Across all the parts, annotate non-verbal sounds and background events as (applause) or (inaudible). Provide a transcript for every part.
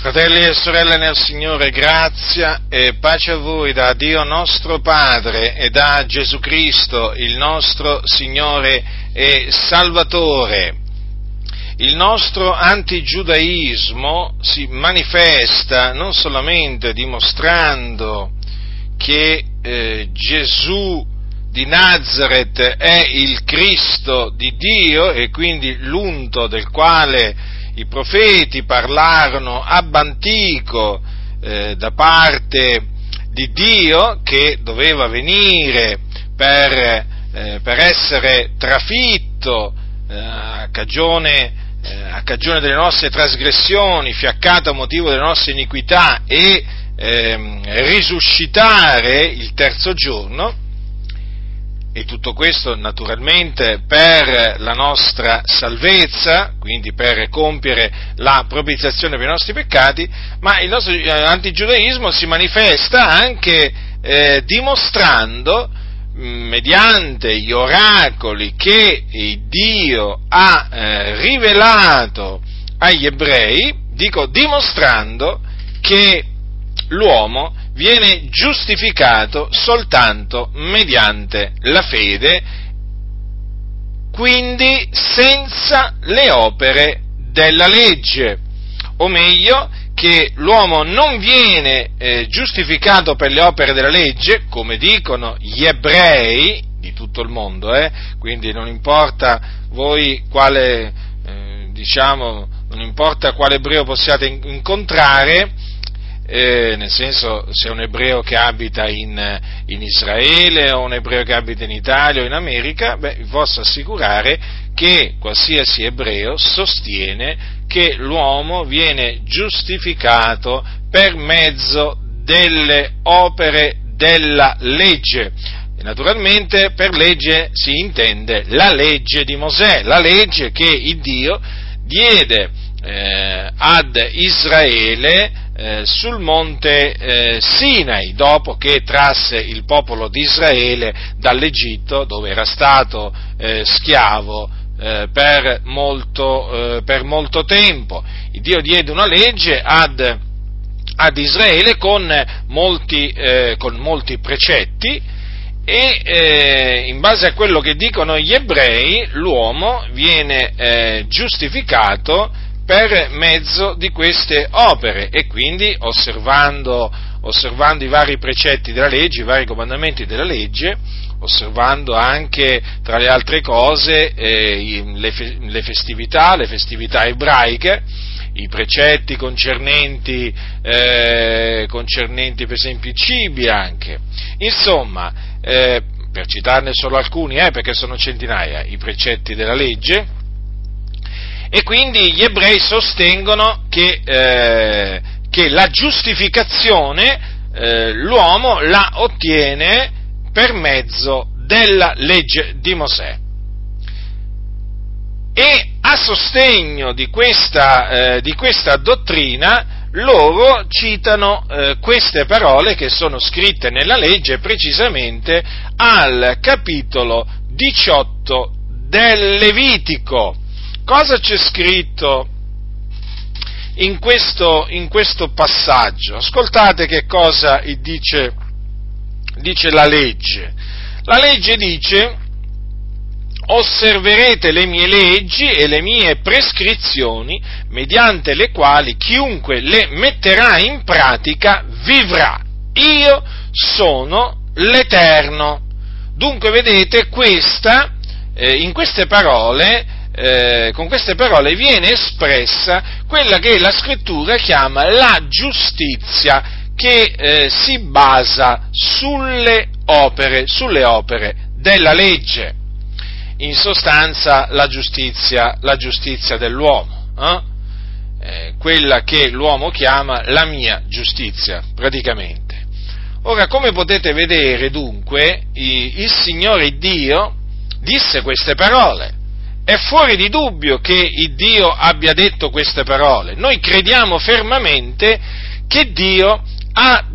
Fratelli e sorelle nel Signore, grazia e pace a voi da Dio nostro Padre e da Gesù Cristo, il nostro Signore e Salvatore. Il nostro antigiudaismo si manifesta non solamente dimostrando che eh, Gesù di Nazareth è il Cristo di Dio e quindi l'unto del quale i profeti parlarono ab antico eh, da parte di Dio che doveva venire per, eh, per essere trafitto eh, a, cagione, eh, a, cagione, delle nostre trasgressioni, fiaccato a motivo delle nostre iniquità e ehm, risuscitare il terzo giorno, e tutto questo naturalmente per la nostra salvezza, quindi per compiere la propiziazione per i nostri peccati, ma il nostro eh, antigiudaismo si manifesta anche eh, dimostrando mm, mediante gli oracoli che Dio ha eh, rivelato agli ebrei, dico dimostrando che l'uomo viene giustificato soltanto mediante la fede, quindi senza le opere della legge, o meglio che l'uomo non viene eh, giustificato per le opere della legge, come dicono gli ebrei di tutto il mondo, eh? quindi non importa voi quale, eh, diciamo, non importa quale ebreo possiate incontrare, eh, nel senso se un ebreo che abita in, in, Israele o un ebreo che abita in Italia o in America, beh, vi posso assicurare che qualsiasi ebreo sostiene che l'uomo viene giustificato per mezzo delle opere della legge. Naturalmente per legge si intende la legge di Mosè, la legge che il Dio diede eh, ad Israele eh, sul monte eh, Sinai, dopo che trasse il popolo di Israele dall'Egitto, dove era stato eh, schiavo eh, per molto, eh, per, molto, tempo. Il Dio diede una legge ad, ad Israele con molti, con molti precetti, e eh, in base a quello che dicono gli ebrei l'uomo viene eh, giustificato per mezzo di queste opere e quindi osservando, osservando, i vari precetti della legge, i vari comandamenti della legge, osservando anche tra le altre cose eh, le, le, festività, le festività ebraiche, i precetti concernenti, eh, concernenti per esempio i cibi anche. Insomma, eh, per citarne solo alcuni, eh, perché sono centinaia, i precetti della legge, e quindi gli ebrei sostengono che, eh, che la giustificazione eh, l'uomo la ottiene per mezzo della legge di Mosè. E a sostegno di questa, eh, di questa dottrina loro citano eh, queste parole che sono scritte nella legge precisamente al capitolo 18 del Levitico cosa c'è scritto in questo, in questo passaggio? Ascoltate che cosa dice, dice la legge. La legge dice osserverete le mie leggi e le mie prescrizioni, mediante le quali chiunque le metterà in pratica vivrà. Io sono l'Eterno. Dunque, vedete, questa, eh, in queste parole eh, con queste parole viene espressa quella che la scrittura chiama la giustizia che eh, si basa sulle opere, sulle opere della legge. In sostanza la giustizia, la giustizia dell'uomo, eh? Eh, quella che l'uomo chiama la mia giustizia, praticamente. Ora, come potete vedere, dunque, il Signore Dio disse queste parole è fuori di dubbio che Dio abbia detto queste parole. Noi crediamo fermamente che Dio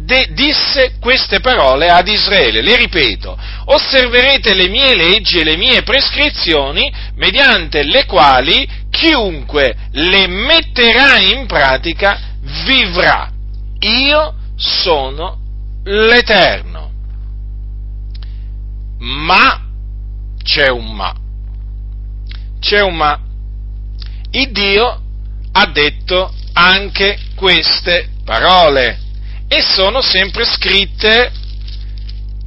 de- disse queste parole ad Israele. Le ripeto, osserverete le mie leggi e le mie prescrizioni mediante le quali chiunque le metterà in pratica vivrà. Io sono l'Eterno. Ma c'è un ma. C'è un ma. Il Dio ha detto anche queste parole e sono sempre scritte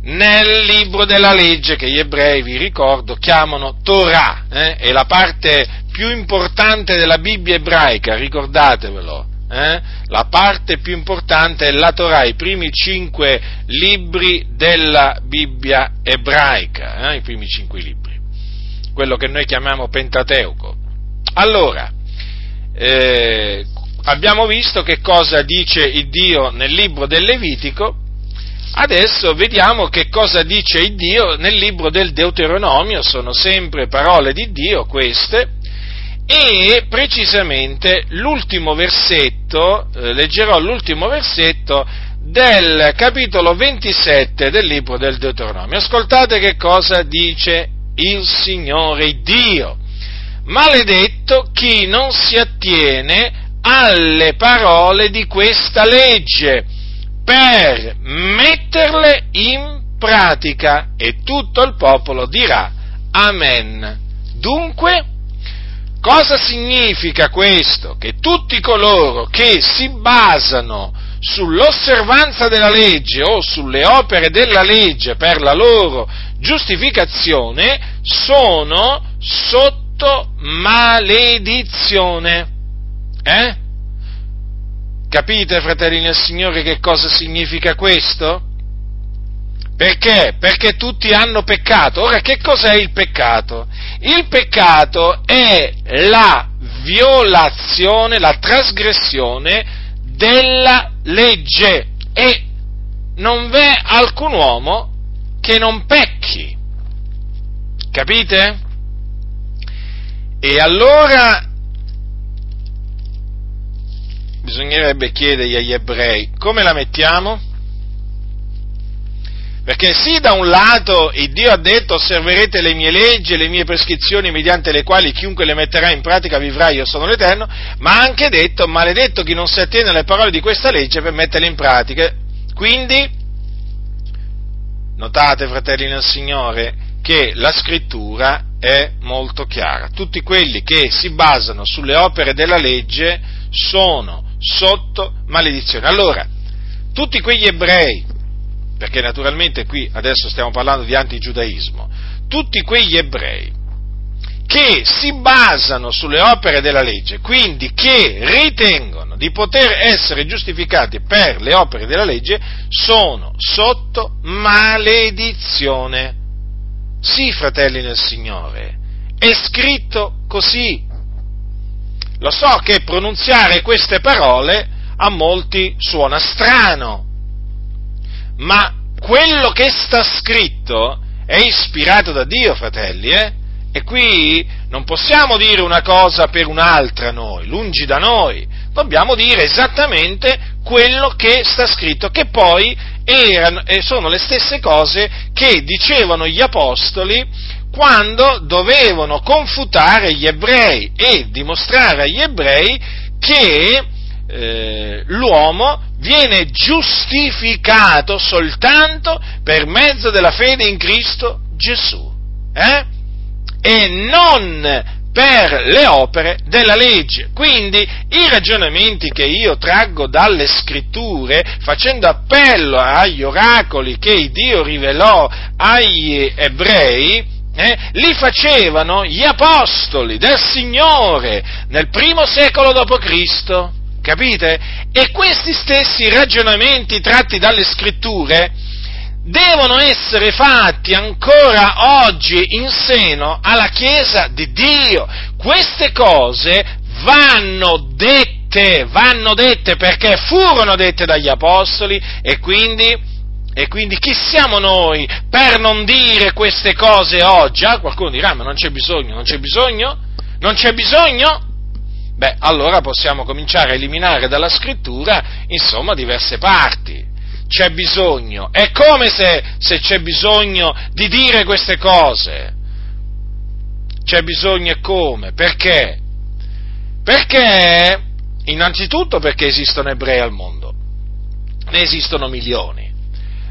nel libro della legge che gli ebrei, vi ricordo, chiamano Torah, eh? è la parte più importante della Bibbia ebraica, ricordatevelo. Eh? La parte più importante è la Torah, i primi cinque libri della Bibbia ebraica, eh? i primi cinque libri, quello che noi chiamiamo Pentateuco. Allora, eh, abbiamo visto che cosa dice il Dio nel libro del Levitico, adesso vediamo che cosa dice il Dio nel libro del Deuteronomio, sono sempre parole di Dio queste, e precisamente l'ultimo versetto, eh, leggerò l'ultimo versetto del capitolo 27 del libro del Deuteronomio. Ascoltate che cosa dice il Signore Dio. Maledetto chi non si attiene alle parole di questa legge per metterle in pratica e tutto il popolo dirà Amen. Dunque, cosa significa questo? Che tutti coloro che si basano sull'osservanza della legge o sulle opere della legge per la loro giustificazione sono sotto maledizione. Eh? Capite, fratelli nel Signore, che cosa significa questo? Perché? Perché tutti hanno peccato. Ora, che cos'è il peccato? Il peccato è la violazione, la trasgressione della legge e non v'è alcun uomo che non pecchi. Capite? E allora bisognerebbe chiedergli agli ebrei come la mettiamo? Perché sì, da un lato il Dio ha detto osserverete le mie leggi e le mie prescrizioni mediante le quali chiunque le metterà in pratica vivrà, io sono l'Eterno, ma ha anche detto maledetto chi non si attiene alle parole di questa legge per metterle in pratica. Quindi, notate fratelli nel Signore, che la scrittura è molto chiara. Tutti quelli che si basano sulle opere della legge sono sotto maledizione. Allora, tutti quegli ebrei, perché naturalmente qui adesso stiamo parlando di antigiudaismo, tutti quegli ebrei che si basano sulle opere della legge, quindi che ritengono di poter essere giustificati per le opere della legge, sono sotto maledizione. Sì, fratelli nel Signore, è scritto così. Lo so che pronunziare queste parole a molti suona strano, ma quello che sta scritto è ispirato da Dio, fratelli, eh? E qui non possiamo dire una cosa per un'altra noi, lungi da noi, dobbiamo dire esattamente quello che sta scritto, che poi erano, sono le stesse cose che dicevano gli apostoli quando dovevano confutare gli ebrei e dimostrare agli ebrei che eh, l'uomo viene giustificato soltanto per mezzo della fede in Cristo Gesù eh? e non per le opere della legge. Quindi i ragionamenti che io traggo dalle scritture, facendo appello agli oracoli che Dio rivelò agli ebrei, eh, li facevano gli apostoli del Signore nel primo secolo d.C., capite? E questi stessi ragionamenti tratti dalle scritture devono essere fatti ancora oggi in seno alla Chiesa di Dio. Queste cose vanno dette, vanno dette perché furono dette dagli apostoli e quindi e quindi chi siamo noi per non dire queste cose oggi? Ah, qualcuno dirà, ma non c'è bisogno, non c'è bisogno? Non c'è bisogno? Beh, allora possiamo cominciare a eliminare dalla scrittura, insomma, diverse parti. C'è bisogno. È come se, se c'è bisogno di dire queste cose. C'è bisogno e come? Perché? Perché Innanzitutto perché esistono ebrei al mondo, ne esistono milioni,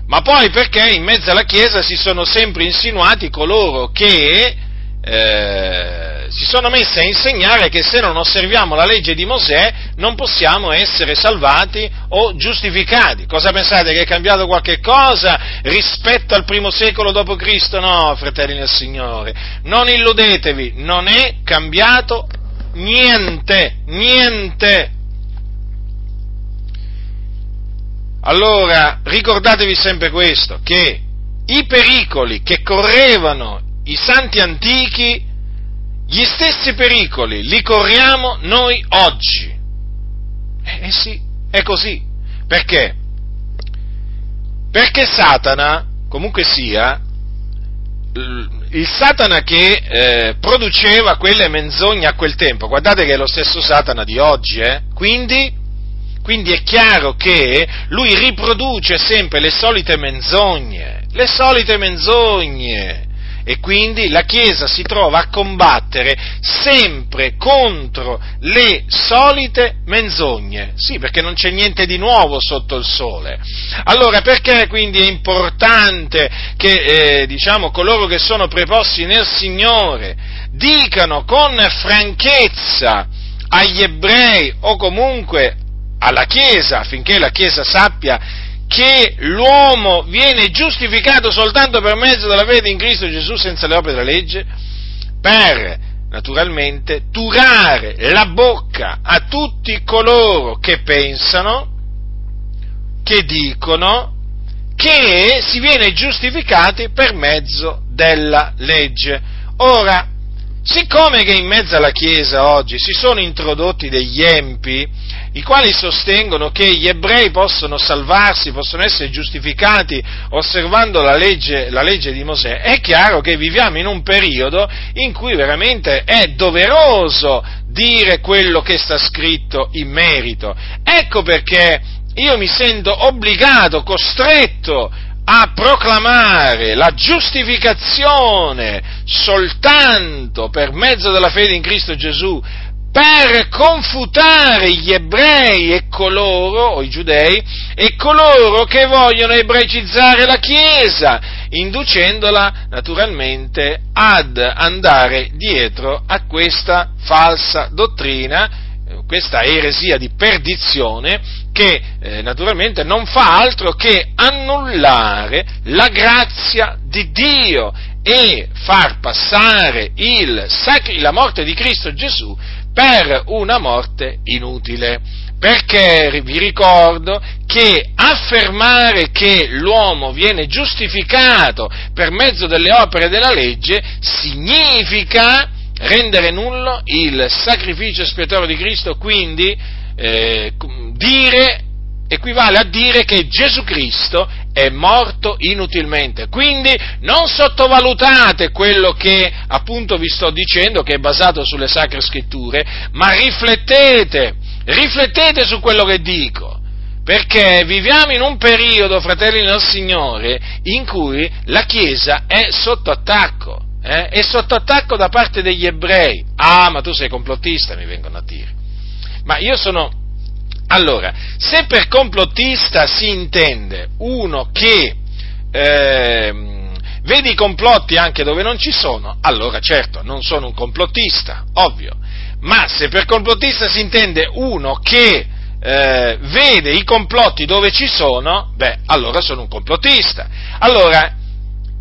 ma poi perché in mezzo alla Chiesa si sono sempre insinuati coloro che eh, si sono messi a insegnare che se non osserviamo la legge di Mosè non possiamo essere salvati o giustificati. Cosa pensate che è cambiato qualche cosa rispetto al primo secolo d.C.? No, fratelli del Signore, non illudetevi, non è cambiato niente, niente. Allora, ricordatevi sempre questo, che i pericoli che correvano i santi antichi, gli stessi pericoli li corriamo noi oggi. Eh, eh sì, è così. Perché? Perché Satana, comunque sia, il Satana che eh, produceva quelle menzogne a quel tempo, guardate che è lo stesso Satana di oggi, eh? quindi, quindi è chiaro che lui riproduce sempre le solite menzogne, le solite menzogne e quindi la Chiesa si trova a combattere sempre contro le solite menzogne. Sì, perché non c'è niente di nuovo sotto il sole. Allora, perché quindi è importante che, eh, diciamo, coloro che sono preposti nel Signore dicano con franchezza agli ebrei o comunque alla Chiesa, affinché la Chiesa sappia che l'uomo viene giustificato soltanto per mezzo della fede in Cristo Gesù senza le opere della legge, per naturalmente turare la bocca a tutti coloro che pensano, che dicono che si viene giustificati per mezzo della legge. Ora, siccome che in mezzo alla Chiesa oggi si sono introdotti degli empi, i quali sostengono che gli ebrei possono salvarsi, possono essere giustificati osservando la legge, la legge, di Mosè, è chiaro che viviamo in un periodo in cui veramente è doveroso dire quello che sta scritto in merito. Ecco perché io mi sento obbligato, costretto a proclamare la giustificazione soltanto per mezzo della fede in Cristo Gesù per confutare gli ebrei e coloro, o i giudei, e coloro che vogliono ebraicizzare la Chiesa, inducendola naturalmente ad andare dietro a questa falsa dottrina, questa eresia di perdizione che eh, naturalmente non fa altro che annullare la grazia di Dio e far passare il, la morte di Cristo Gesù per una morte inutile. Perché vi ricordo che affermare che l'uomo viene giustificato per mezzo delle opere della legge significa rendere nullo il sacrificio espiatorio di Cristo, quindi eh, dire, equivale a dire che Gesù Cristo è morto inutilmente. Quindi non sottovalutate quello che appunto vi sto dicendo, che è basato sulle sacre scritture, ma riflettete, riflettete su quello che dico. Perché viviamo in un periodo, fratelli del Signore, in cui la Chiesa è sotto attacco, eh? è sotto attacco da parte degli ebrei. Ah, ma tu sei complottista, mi vengono a dire. Ma io sono, allora, se per complottista si intende uno che eh, vede i complotti anche dove non ci sono, allora certo, non sono un complottista, ovvio. Ma se per complottista si intende uno che eh, vede i complotti dove ci sono, beh, allora sono un complottista. Allora,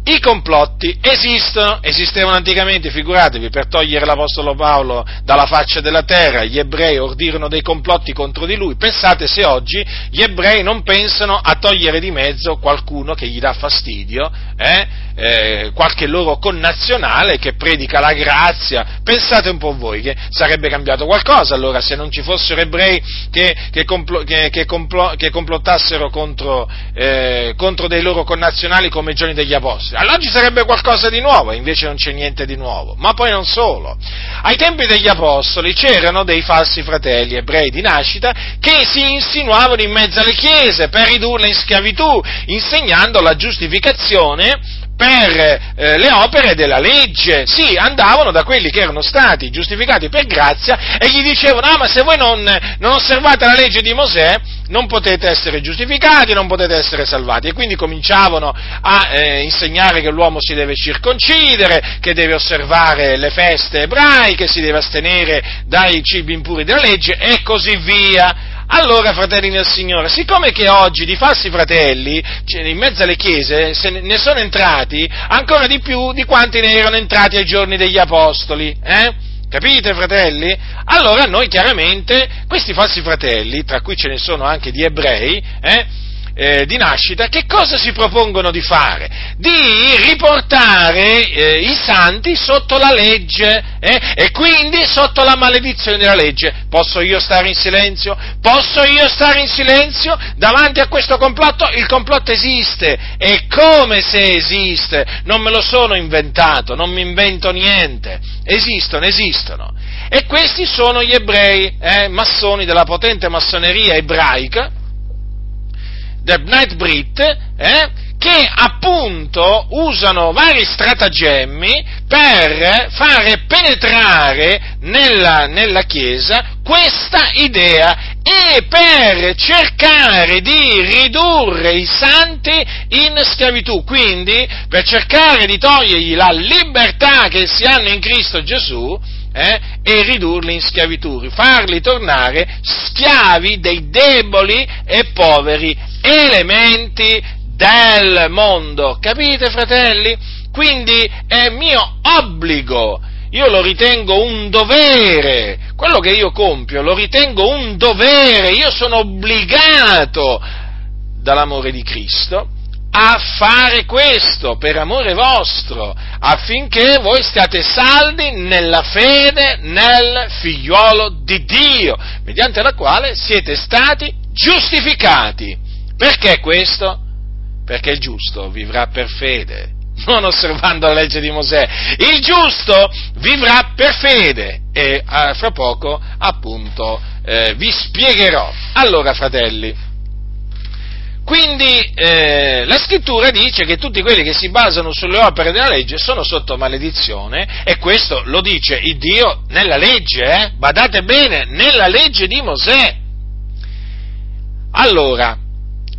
i complotti esistono, esistevano anticamente, figuratevi, per togliere l'Apostolo Paolo dalla faccia della terra, gli ebrei ordirono dei complotti contro di lui. Pensate se oggi gli ebrei non pensano a togliere di mezzo qualcuno che gli dà fastidio, eh? Eh, qualche loro connazionale che predica la grazia. Pensate un po' voi che sarebbe cambiato qualcosa allora se non ci fossero ebrei che, che, complo, che, che complo, complottassero contro, eh, contro dei loro connazionali come i giorni degli Apostoli allora ci sarebbe qualcosa di nuovo, invece non c'è niente di nuovo. Ma poi non solo. Ai tempi degli Apostoli c'erano dei falsi fratelli ebrei di nascita che si insinuavano in mezzo alle chiese per ridurle in schiavitù, insegnando la giustificazione per eh, le opere della legge. Sì, andavano da quelli che erano stati giustificati per grazia e gli dicevano, ah ma se voi non, non osservate la legge di Mosè non potete essere giustificati, non potete essere salvati. E quindi cominciavano a eh, insegnare che l'uomo si deve circoncidere, che deve osservare le feste ebraiche, si deve astenere dai cibi impuri della legge e così via. Allora, fratelli nel Signore, siccome che oggi di falsi fratelli cioè, in mezzo alle chiese ne sono entrati ancora di più di quanti ne erano entrati ai giorni degli apostoli, eh? Capite, fratelli? Allora noi chiaramente, questi falsi fratelli, tra cui ce ne sono anche di ebrei, eh, eh, di nascita, che cosa si propongono di fare? Di riportare eh, i santi sotto la legge eh, e quindi sotto la maledizione della legge. Posso io stare in silenzio? Posso io stare in silenzio davanti a questo complotto? Il complotto esiste e come se esiste, non me lo sono inventato, non mi invento niente, esistono, esistono. E questi sono gli ebrei, eh, massoni della potente massoneria ebraica, del Night Brit, eh, che appunto usano vari stratagemmi per fare penetrare nella, nella Chiesa questa idea e per cercare di ridurre i santi in schiavitù, quindi per cercare di togliergli la libertà che si hanno in Cristo Gesù, eh, e ridurli in schiavitù, farli tornare schiavi dei deboli e poveri elementi del mondo. Capite, fratelli? Quindi è mio obbligo, io lo ritengo un dovere, quello che io compio lo ritengo un dovere, io sono obbligato dall'amore di Cristo a fare questo per amore vostro, affinché voi stiate saldi nella fede nel figliuolo di Dio, mediante la quale siete stati giustificati. Perché questo? Perché il giusto vivrà per fede, non osservando la legge di Mosè. Il giusto vivrà per fede e eh, fra poco appunto eh, vi spiegherò. Allora, fratelli, quindi eh, la scrittura dice che tutti quelli che si basano sulle opere della legge sono sotto maledizione e questo lo dice il Dio nella legge, eh? badate bene, nella legge di Mosè. Allora,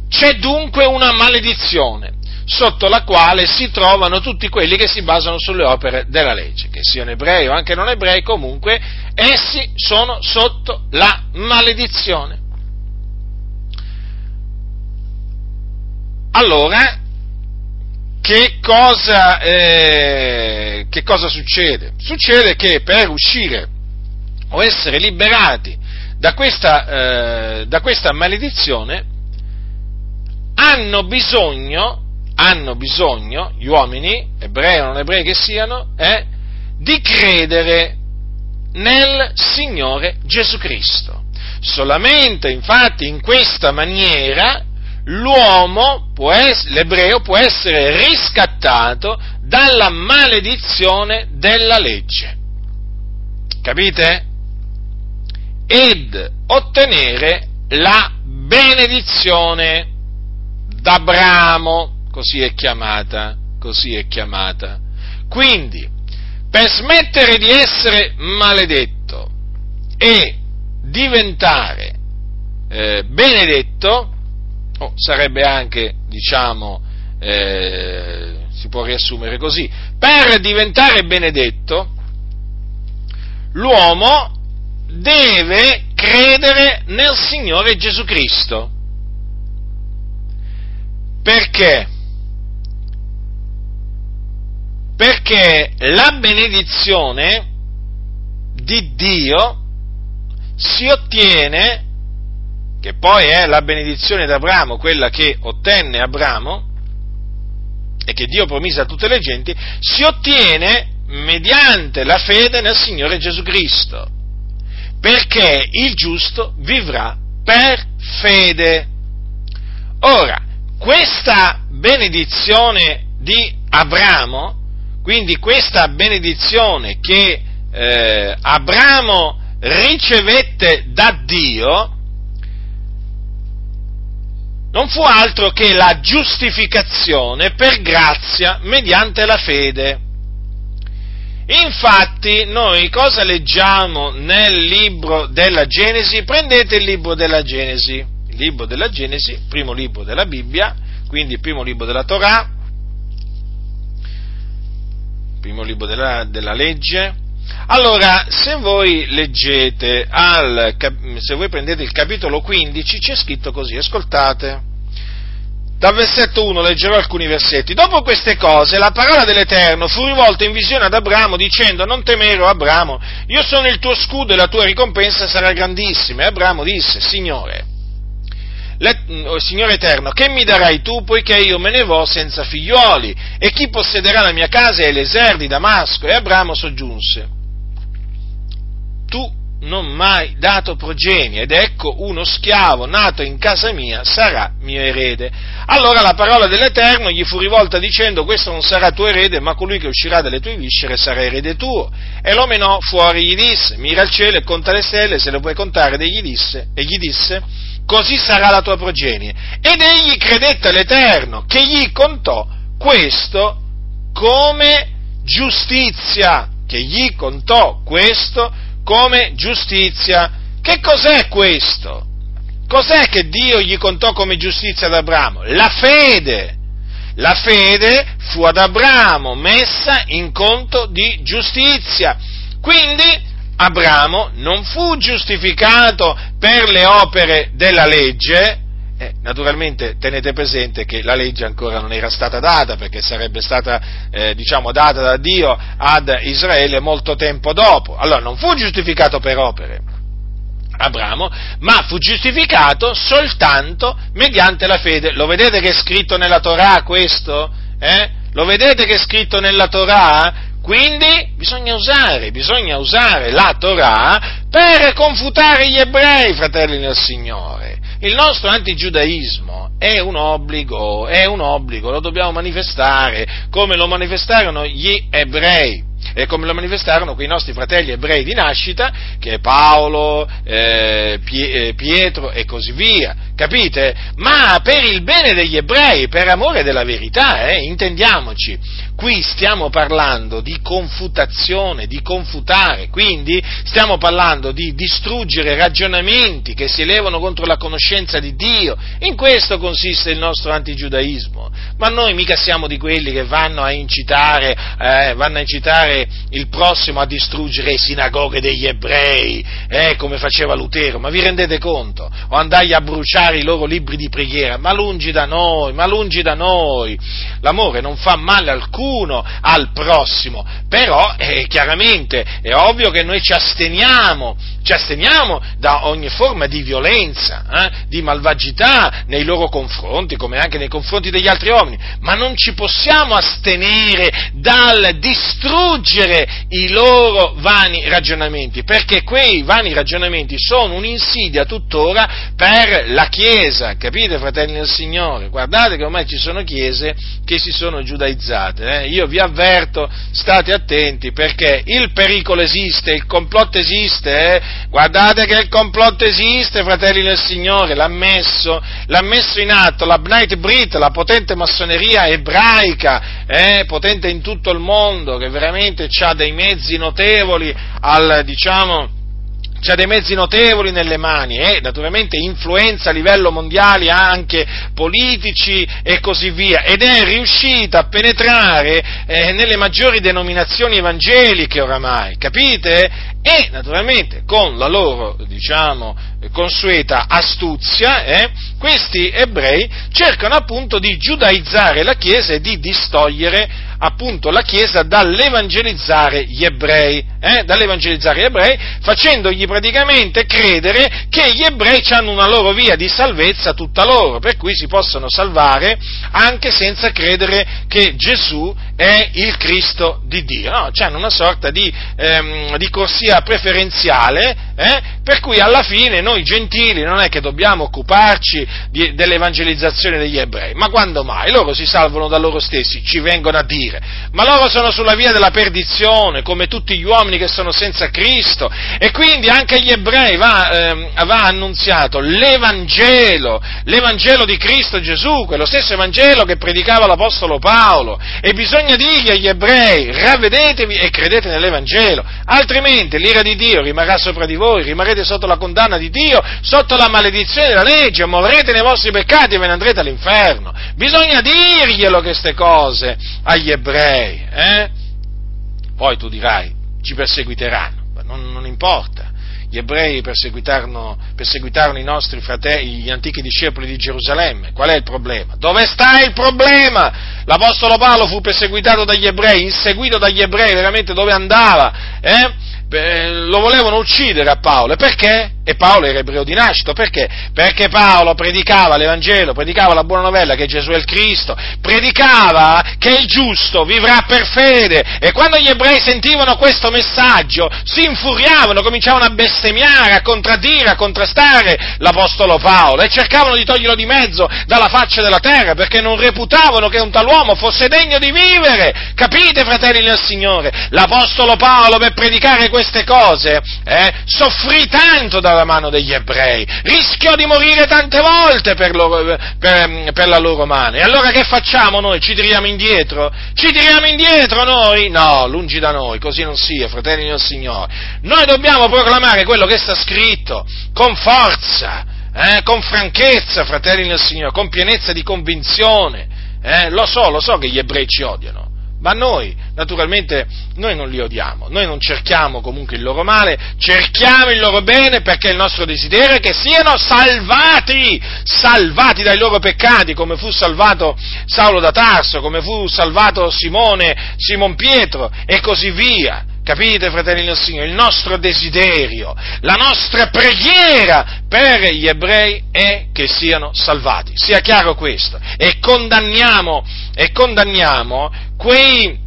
c'è dunque una maledizione sotto la quale si trovano tutti quelli che si basano sulle opere della legge, che siano ebrei o anche non ebrei, comunque essi sono sotto la maledizione. Allora, che cosa, eh, che cosa succede? Succede che per uscire o essere liberati da questa, eh, da questa maledizione hanno bisogno, hanno bisogno, gli uomini, ebrei o non ebrei che siano, eh, di credere nel Signore Gesù Cristo. Solamente infatti in questa maniera l'uomo, può essere, l'ebreo può essere riscattato dalla maledizione della legge. Capite? Ed ottenere la benedizione d'Abramo, così è chiamata, così è chiamata. Quindi, per smettere di essere maledetto e diventare eh, benedetto, oh, sarebbe anche, diciamo, eh, si può riassumere così, per diventare benedetto, l'uomo deve credere nel Signore Gesù Cristo. Perché? Perché la benedizione di Dio si ottiene che poi è la benedizione d'Abramo, quella che ottenne Abramo e che Dio promise a tutte le genti, si ottiene mediante la fede nel Signore Gesù Cristo, perché il giusto vivrà per fede. Ora, questa benedizione di Abramo, quindi questa benedizione che eh, Abramo ricevette da Dio, non fu altro che la giustificazione per grazia mediante la fede. Infatti, noi cosa leggiamo nel libro della Genesi? Prendete il libro della Genesi, libro della Genesi, primo libro della Bibbia, quindi primo libro della Torah, primo libro della, della legge. Allora, se voi leggete, al, se voi prendete il capitolo 15, c'è scritto così, ascoltate. Dal versetto 1 leggerò alcuni versetti. Dopo queste cose la parola dell'Eterno fu rivolta in visione ad Abramo dicendo non temere, Abramo, io sono il tuo scudo e la tua ricompensa sarà grandissima. E Abramo disse, Signore, Signore Eterno, che mi darai tu poiché io me ne vo senza figlioli? E chi possederà la mia casa è l'eser di Damasco? E Abramo soggiunse, tu non mai dato progenie, ed ecco uno schiavo nato in casa mia sarà mio erede. Allora la parola dell'Eterno gli fu rivolta dicendo, questo non sarà tuo erede, ma colui che uscirà dalle tue viscere sarà erede tuo. E lo menò fuori, gli disse, mira al cielo e conta le stelle, se le puoi contare, ed egli disse, e gli disse, così sarà la tua progenie. Ed egli credette all'Eterno, che gli contò questo come giustizia, che gli contò questo come giustizia. Che cos'è questo? Cos'è che Dio gli contò come giustizia ad Abramo? La fede. La fede fu ad Abramo messa in conto di giustizia. Quindi Abramo non fu giustificato per le opere della legge, eh, naturalmente tenete presente che la legge ancora non era stata data perché sarebbe stata eh, diciamo, data da Dio ad Israele molto tempo dopo. Allora non fu giustificato per opere Abramo, ma fu giustificato soltanto mediante la fede. Lo vedete che è scritto nella Torah questo? Eh? Lo vedete che è scritto nella Torah? Quindi bisogna usare, bisogna usare la Torah per confutare gli ebrei, fratelli del Signore. Il nostro antigiudaismo è un obbligo, è un obbligo, lo dobbiamo manifestare come lo manifestarono gli ebrei e come lo manifestarono quei nostri fratelli ebrei di nascita, che Paolo, eh, eh, Pietro e così via, capite? Ma per il bene degli ebrei, per amore della verità, eh, intendiamoci, qui stiamo parlando di confutazione, di confutare, quindi stiamo parlando di distruggere ragionamenti che si elevano contro la conoscenza di Dio, in questo consiste il nostro antigiudaismo, ma noi mica siamo di quelli che vanno a incitare, eh, vanno a incitare il prossimo a distruggere le sinagoghe degli ebrei, eh, come faceva Lutero, ma vi rendete conto? O andai a bruciare i loro libri di preghiera, ma lungi da noi, ma lungi da noi, l'amore non fa male alcuno, al prossimo, però eh, chiaramente è ovvio che noi ci asteniamo, ci asteniamo da ogni forma di violenza, eh, di malvagità nei loro confronti, come anche nei confronti degli altri uomini, ma non ci possiamo astenere dal distruggere i loro vani ragionamenti, perché quei vani ragionamenti sono un'insidia tuttora per la Chiesa, capite fratelli del Signore? Guardate che ormai ci sono chiese che si sono giudaizzate, eh? io vi avverto, state attenti perché il pericolo esiste, il complotto esiste, eh? guardate che il complotto esiste, fratelli del Signore, l'ha messo, l'ha messo in atto la Bnight Brit, la potente massoneria ebraica, eh? potente in tutto il mondo, che veramente ha dei mezzi notevoli al, diciamo, c'ha dei mezzi notevoli nelle mani e naturalmente influenza a livello mondiale anche politici e così via ed è riuscita a penetrare eh, nelle maggiori denominazioni evangeliche oramai, capite? E naturalmente con la loro, diciamo, consueta astuzia, eh, questi ebrei cercano appunto di giudaizzare la Chiesa e di distogliere appunto la Chiesa dall'evangelizzare gli ebrei, eh, dall'evangelizzare gli ebrei, facendogli praticamente credere che gli ebrei hanno una loro via di salvezza tutta loro, per cui si possono salvare anche senza credere che Gesù è il Cristo di Dio, no? hanno una sorta di, ehm, di corsia preferenziale, eh, per cui alla fine noi gentili non è che dobbiamo occuparci di, dell'evangelizzazione degli ebrei, ma quando mai? Loro si salvano da loro stessi, ci vengono a dire. Ma loro sono sulla via della perdizione, come tutti gli uomini che sono senza Cristo, e quindi anche agli ebrei va, eh, va annunziato l'Evangelo, l'Evangelo di Cristo Gesù, quello stesso Evangelo che predicava l'Apostolo Paolo, e bisogna dirgli agli ebrei, ravvedetevi e credete nell'Evangelo, altrimenti l'ira di Dio rimarrà sopra di voi, rimarrete sotto la condanna di Dio, sotto la maledizione della legge, morrete nei vostri peccati e ve ne andrete all'inferno. Bisogna dirglielo queste cose agli ebrei, eh? Poi tu dirai, ci perseguiteranno, non, non importa gli ebrei perseguitarono, perseguitarono, i nostri fratelli, gli antichi discepoli di Gerusalemme. Qual è il problema? Dove sta il problema? L'Apostolo Paolo fu perseguitato dagli ebrei, inseguito dagli ebrei, veramente dove andava? Eh? Lo volevano uccidere a Paolo. Perché? E Paolo era ebreo di nascita, perché? Perché Paolo predicava l'Evangelo, predicava la buona novella che Gesù è il Cristo, predicava che il giusto vivrà per fede e quando gli ebrei sentivano questo messaggio si infuriavano, cominciavano a bestemmiare, a contraddire, a contrastare l'Apostolo Paolo e cercavano di toglierlo di mezzo dalla faccia della terra perché non reputavano che un tal uomo fosse degno di vivere. Capite, fratelli del Signore? L'Apostolo Paolo per predicare queste cose eh, soffrì tanto dalla mano degli ebrei, rischiò di morire tante volte per, loro, per, per, la loro mano. E allora che facciamo noi? Ci tiriamo indietro? Ci tiriamo indietro noi? No, lungi da noi, così non sia, fratelli del Signore. Noi dobbiamo proclamare quello che sta scritto con forza, eh, con franchezza, fratelli del Signore, con pienezza di convinzione. Eh, lo so, lo so che gli ebrei ci odiano, ma noi, naturalmente, noi non li odiamo, noi non cerchiamo comunque il loro male, cerchiamo il loro bene perché il nostro desiderio è che siano salvati, salvati dai loro peccati, come fu salvato Saulo da Tarso, come fu salvato Simone, Simon Pietro e così via. Capite, fratelli del Signore? Il nostro desiderio, la nostra preghiera per gli ebrei è che siano salvati. Sia chiaro questo. E condanniamo, e condanniamo quei,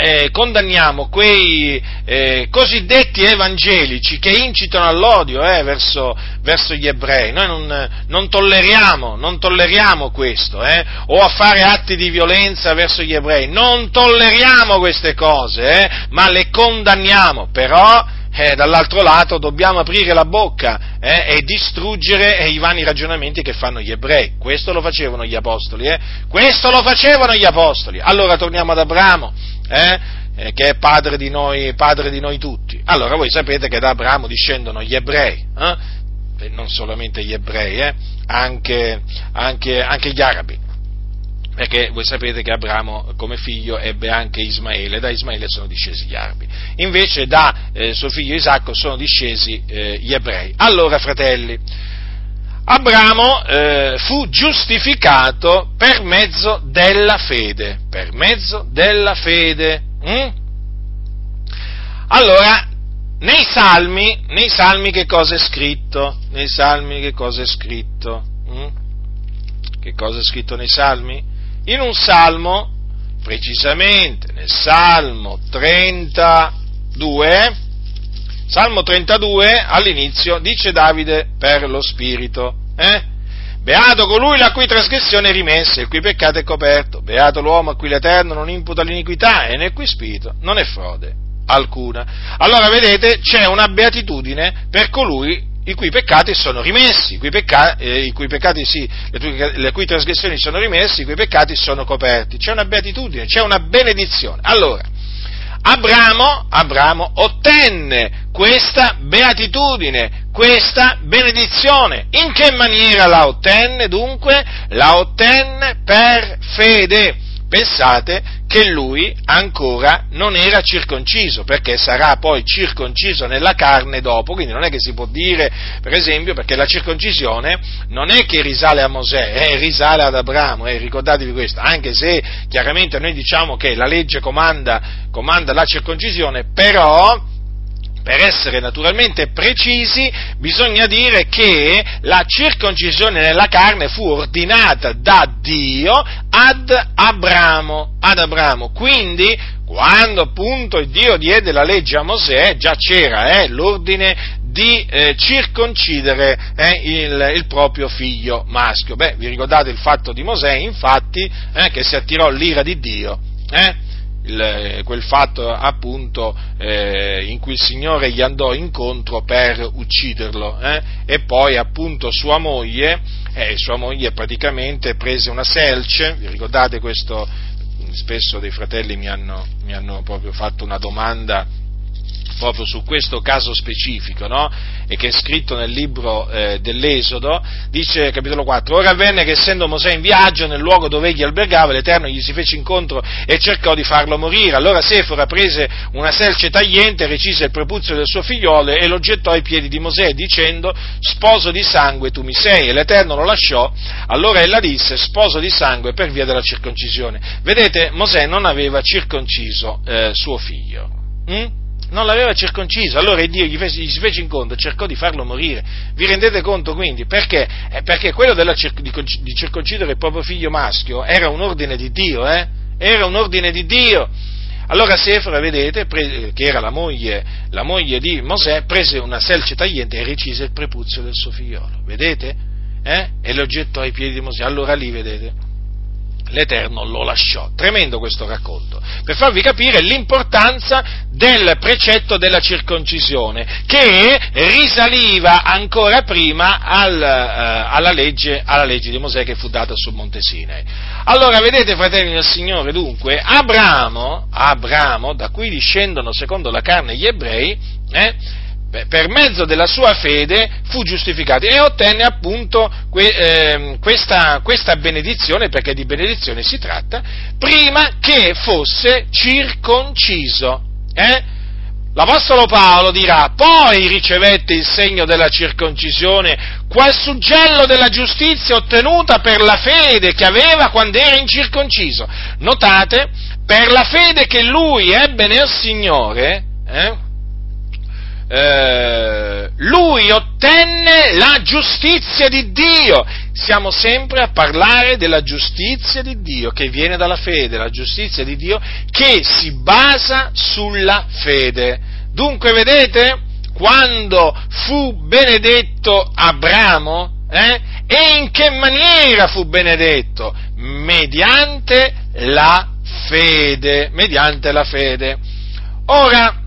eh, condanniamo quei eh, cosiddetti evangelici che incitano all'odio eh, verso, verso, gli ebrei. Noi non, non, tolleriamo, non tolleriamo questo, eh, o a fare atti di violenza verso gli ebrei. Non tolleriamo queste cose, eh, ma le condanniamo. Però eh, dall'altro lato dobbiamo aprire la bocca e distruggere i vani ragionamenti che fanno gli ebrei. Questo lo facevano gli apostoli, questo lo facevano gli apostoli. Allora torniamo ad Abramo, eh, eh, che è padre di, noi, padre di noi tutti. Allora voi sapete che da Abramo discendono gli ebrei, e non solamente gli ebrei, anche, anche, anche gli arabi. Perché voi sapete che Abramo come figlio ebbe anche Ismaele, da Ismaele sono discesi gli arabi, invece da eh, suo figlio Isacco sono discesi eh, gli ebrei. Allora, fratelli, Abramo eh, fu giustificato per mezzo della fede, per mezzo della fede. Mm? Allora, nei salmi, nei salmi che cosa è scritto? Nei salmi che cosa è scritto? Mm? Che cosa è scritto nei salmi? in un salmo, precisamente nel Salmo 32, Salmo 32 all'inizio dice Davide per lo Spirito, eh? Beato colui la cui trasgressione è rimessa, il cui peccato è coperto. Beato l'uomo a cui l'Eterno non imputa l'iniquità e nel cui spirito non è frode alcuna. Allora vedete, c'è una beatitudine per colui i cui peccati sono rimessi, i cui, pecca- eh, i cui peccati sì, le, tue, le cui trasgressioni sono rimessi, i cui peccati sono coperti. C'è una beatitudine, c'è una benedizione. Allora, Abramo, Abramo ottenne questa beatitudine, questa benedizione. In che maniera la ottenne? Dunque, la ottenne per fede. Pensate che lui ancora non era circonciso, perché sarà poi circonciso nella carne dopo, quindi non è che si può dire, per esempio, perché la circoncisione non è che risale a Mosè, eh, risale ad Abramo, eh, ricordatevi questo, anche se chiaramente noi diciamo che la legge comanda, comanda la circoncisione, però per essere naturalmente precisi, bisogna dire che la circoncisione nella carne fu ordinata da Dio ad Abramo, ad Abramo. Quindi, quando appunto Dio diede la legge a Mosè, già c'era eh, l'ordine di eh, circoncidere eh, il, il, proprio figlio maschio. Beh, vi ricordate il fatto di Mosè, infatti, eh, che si attirò l'ira di Dio Eh? Il, quel fatto appunto eh, in cui il Signore gli andò incontro per ucciderlo eh? e poi appunto sua moglie, eh, sua moglie praticamente prese una selce, vi ricordate questo? Spesso dei fratelli mi hanno, mi hanno proprio fatto una domanda proprio su questo caso specifico, no? e che è scritto nel libro eh, dell'Esodo, dice capitolo 4, ora avvenne che essendo Mosè in viaggio nel luogo dove egli albergava, l'Eterno gli si fece incontro e cercò di farlo morire, allora Sefora prese una selce tagliente, recise il prepuzio del suo figliolo e lo gettò ai piedi di Mosè dicendo, sposo di sangue tu mi sei, e l'Eterno lo lasciò, allora ella disse, sposo di sangue per via della circoncisione. Vedete, Mosè non aveva circonciso eh, suo figlio. Mm? Non l'aveva circonciso, allora Dio gli, fece, gli fece incontro e cercò di farlo morire. Vi rendete conto quindi? Perché? Perché quello della, di, circoncidere il proprio figlio maschio era un ordine di Dio, eh? Era un ordine di Dio. Allora Sefora, vedete, pre, che era la moglie, la moglie, di Mosè, prese una selce tagliente e recise il prepuzio del suo figliolo, vedete? Eh? E lo gettò ai piedi di Mosè. Allora lì, vedete? l'Eterno lo lasciò. Tremendo questo racconto, per farvi capire l'importanza del precetto della circoncisione, che risaliva ancora prima al, uh, alla, legge, alla, legge, di Mosè che fu data sul Monte Sinai. Allora, vedete, fratelli del Signore, dunque, Abramo, Abramo, da cui discendono secondo la carne gli ebrei, eh, per mezzo della sua fede fu giustificato e ottenne appunto que, eh, questa, questa, benedizione, perché di benedizione si tratta, prima che fosse circonciso. Eh? L'Apostolo Paolo dirà, poi ricevette il segno della circoncisione, qual suggello della giustizia ottenuta per la fede che aveva quando era incirconciso. Notate, per la fede che lui ebbe nel Signore, eh, eh, lui ottenne la giustizia di Dio. Siamo sempre a parlare della giustizia di Dio che viene dalla fede, la giustizia di Dio che si basa sulla fede. Dunque, vedete, quando fu benedetto Abramo, eh, e in che maniera fu benedetto? Mediante la fede, mediante la fede. Ora,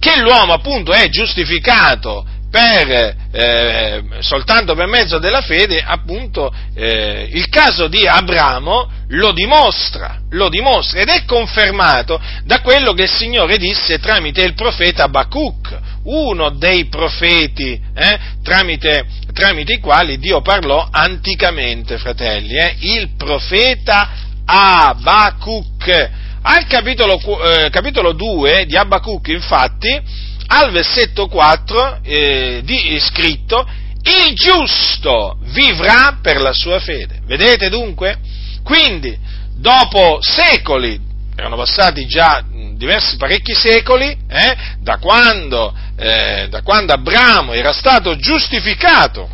che l'uomo appunto è giustificato per, eh, soltanto per mezzo della fede, appunto eh, il caso di Abramo lo dimostra, lo dimostra ed è confermato da quello che il Signore disse tramite il profeta Abacuc, uno dei profeti eh, tramite, tramite, i quali Dio parlò anticamente, fratelli, eh, il profeta Abacuc al capitolo, eh, capitolo 2 di Abacuc, infatti, al versetto 4 eh, di, è scritto, il giusto vivrà per la sua fede. Vedete dunque? Quindi, dopo secoli, erano passati già diversi, parecchi secoli, eh, da, quando, eh, da quando Abramo era stato giustificato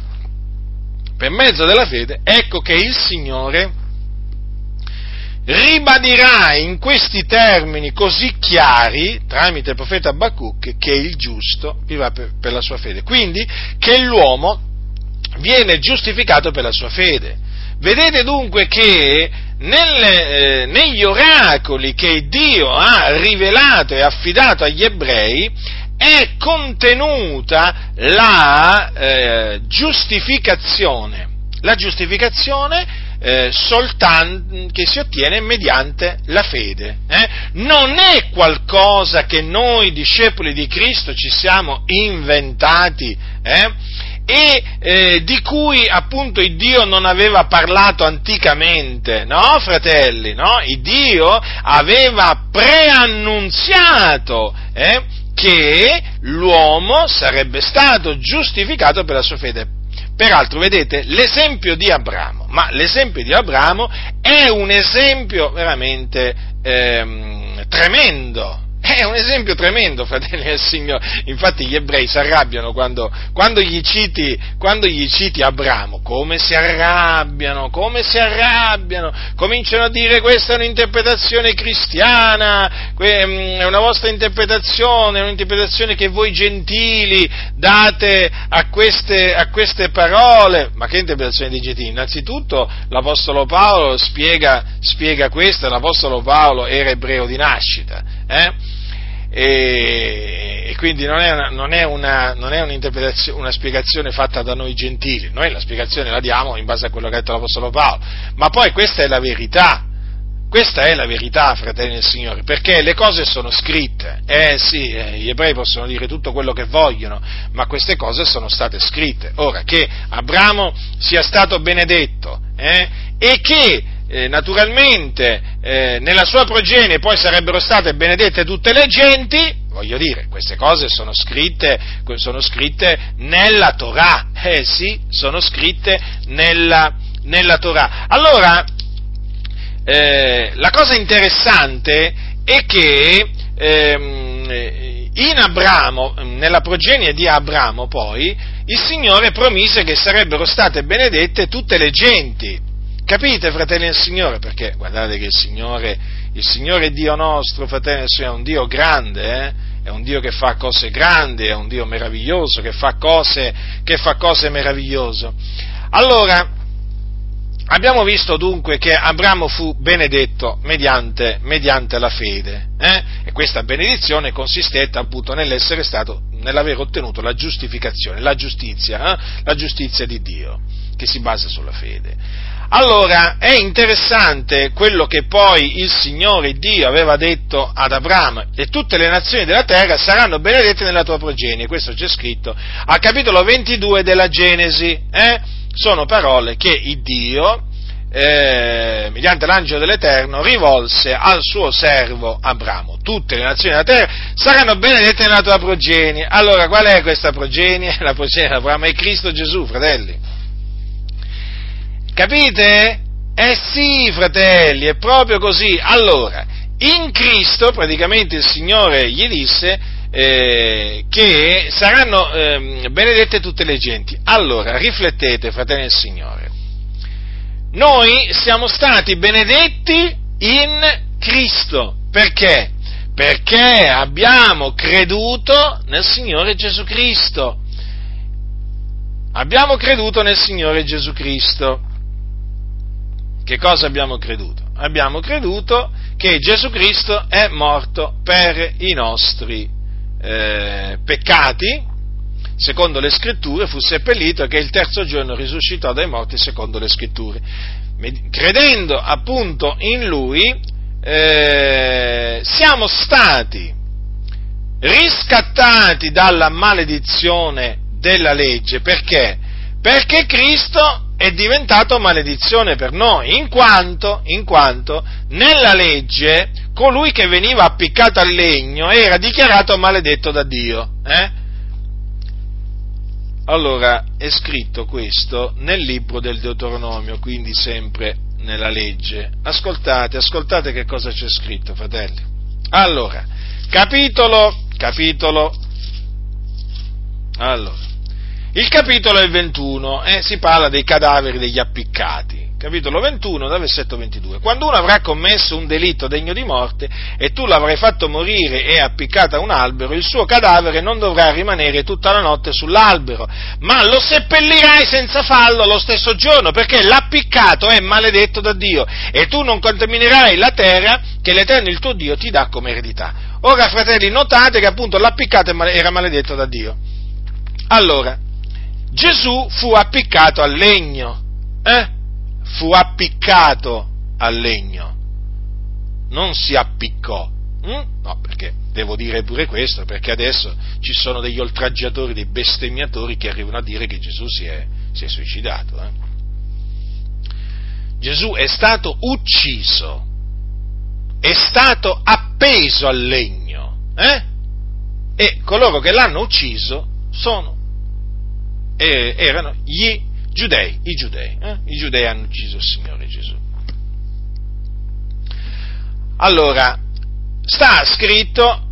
per mezzo della fede, ecco che il Signore ribadirà in questi termini così chiari, tramite il profeta Abacuc, che il giusto vivrà per, per la sua fede. Quindi che l'uomo viene giustificato per la sua fede. Vedete dunque che nelle, eh, negli oracoli che Dio ha rivelato e affidato agli ebrei è contenuta la eh, giustificazione. La giustificazione eh, soltanto, che si ottiene mediante la fede. Eh? Non è qualcosa che noi discepoli di Cristo ci siamo inventati eh? e eh, di cui appunto il Dio non aveva parlato anticamente, no fratelli? No? Il Dio aveva preannunziato eh, che l'uomo sarebbe stato giustificato per la sua fede. Peraltro, vedete, l'esempio di Abramo, ma l'esempio di Abramo è un esempio veramente ehm, tremendo, è un esempio tremendo, fratelli del Signore. Infatti gli ebrei si arrabbiano quando, quando, gli citi, quando gli citi Abramo. Come si arrabbiano, come si arrabbiano. Cominciano a dire questa è un'interpretazione cristiana, mm, è una vostra interpretazione, è un'interpretazione che voi gentili date a queste, a queste parole. Ma che interpretazione dei gentili? Innanzitutto l'Apostolo Paolo spiega, spiega questo, l'Apostolo Paolo era ebreo di nascita. Eh? E, e, quindi non è, una, non è, una, non è una spiegazione fatta da noi gentili, noi la spiegazione la diamo in base a quello che ha detto l'Apostolo Paolo, ma poi questa è la verità, questa è la verità, fratelli del Signore, perché le cose sono scritte. Eh sì, eh, gli ebrei possono dire tutto quello che vogliono, ma queste cose sono state scritte. Ora, che Abramo sia stato benedetto eh, e che eh, naturalmente eh, nella sua progenie poi sarebbero state benedette tutte le genti, voglio dire, queste cose sono scritte, sono scritte nella Torah, eh sì, sono scritte nella, nella Torah. Allora, eh, la cosa interessante è che ehm, in Abramo, nella progenie di Abramo poi, il Signore promise che sarebbero state benedette tutte le genti. Capite, fratelli del Signore? Perché guardate che il Signore, il Signore Dio nostro, fratelli del Signore, è un Dio grande, eh? è un Dio che fa cose grandi, è un Dio meraviglioso, che fa cose, che fa cose meravigliose. Allora, abbiamo visto dunque che Abramo fu benedetto mediante, mediante la fede eh? e questa benedizione consistette appunto nell'essere stato, nell'aver ottenuto la giustificazione, la giustizia, eh? la giustizia di Dio che si basa sulla fede. Allora è interessante quello che poi il Signore Dio aveva detto ad Abramo e tutte le nazioni della terra saranno benedette nella tua progenie, questo c'è scritto al capitolo 22 della Genesi. Eh? sono parole che il Dio, eh, mediante l'angelo dell'Eterno, rivolse al suo servo Abramo. Tutte le nazioni della terra saranno benedette nella tua progenie. Allora, qual è questa progenie? (laughs) La progenie di Abramo è Cristo Gesù, fratelli. Capite? Eh sì, fratelli, è proprio così. Allora, in Cristo, praticamente il Signore gli disse, eh, che saranno eh, benedette tutte le genti. Allora, riflettete, fratelli del Signore. Noi siamo stati benedetti in Cristo. Perché? Perché abbiamo creduto nel Signore Gesù Cristo. Abbiamo creduto nel Signore Gesù Cristo. Che cosa abbiamo creduto? Abbiamo creduto che Gesù Cristo è morto per i nostri eh, peccati, secondo le scritture, fu seppellito e che il terzo giorno risuscitò dai morti secondo le scritture. Credendo appunto in lui, eh, siamo stati riscattati dalla maledizione della legge, perché? Perché Cristo è diventato maledizione per noi, in quanto, in quanto nella legge colui che veniva appiccato al legno era dichiarato maledetto da Dio. Eh? Allora è scritto questo nel libro del Deuteronomio, quindi sempre nella legge. Ascoltate, ascoltate che cosa c'è scritto, fratelli. Allora, capitolo, capitolo, allora, il capitolo è il 21 e eh, si parla dei cadaveri degli appiccati capitolo 21, dal versetto 22. Quando uno avrà commesso un delitto degno di morte e tu l'avrai fatto morire e appiccato a un albero, il suo cadavere non dovrà rimanere tutta la notte sull'albero, ma lo seppellirai senza fallo lo stesso giorno, perché l'appiccato è maledetto da Dio e tu non contaminerai la terra che l'Eterno il tuo Dio ti dà come eredità. Ora, fratelli, notate che appunto l'appiccato era maledetto da Dio. Allora, Gesù fu appiccato al legno. Eh? fu appiccato al legno, non si appiccò. Mm? No, perché devo dire pure questo, perché adesso ci sono degli oltraggiatori, dei bestemmiatori che arrivano a dire che Gesù si è, si è suicidato. Eh? Gesù è stato ucciso, è stato appeso al legno, eh? e coloro che l'hanno ucciso sono, erano gli giudei, i giudei, eh? i giudei hanno ucciso il Signore Gesù. Allora, sta scritto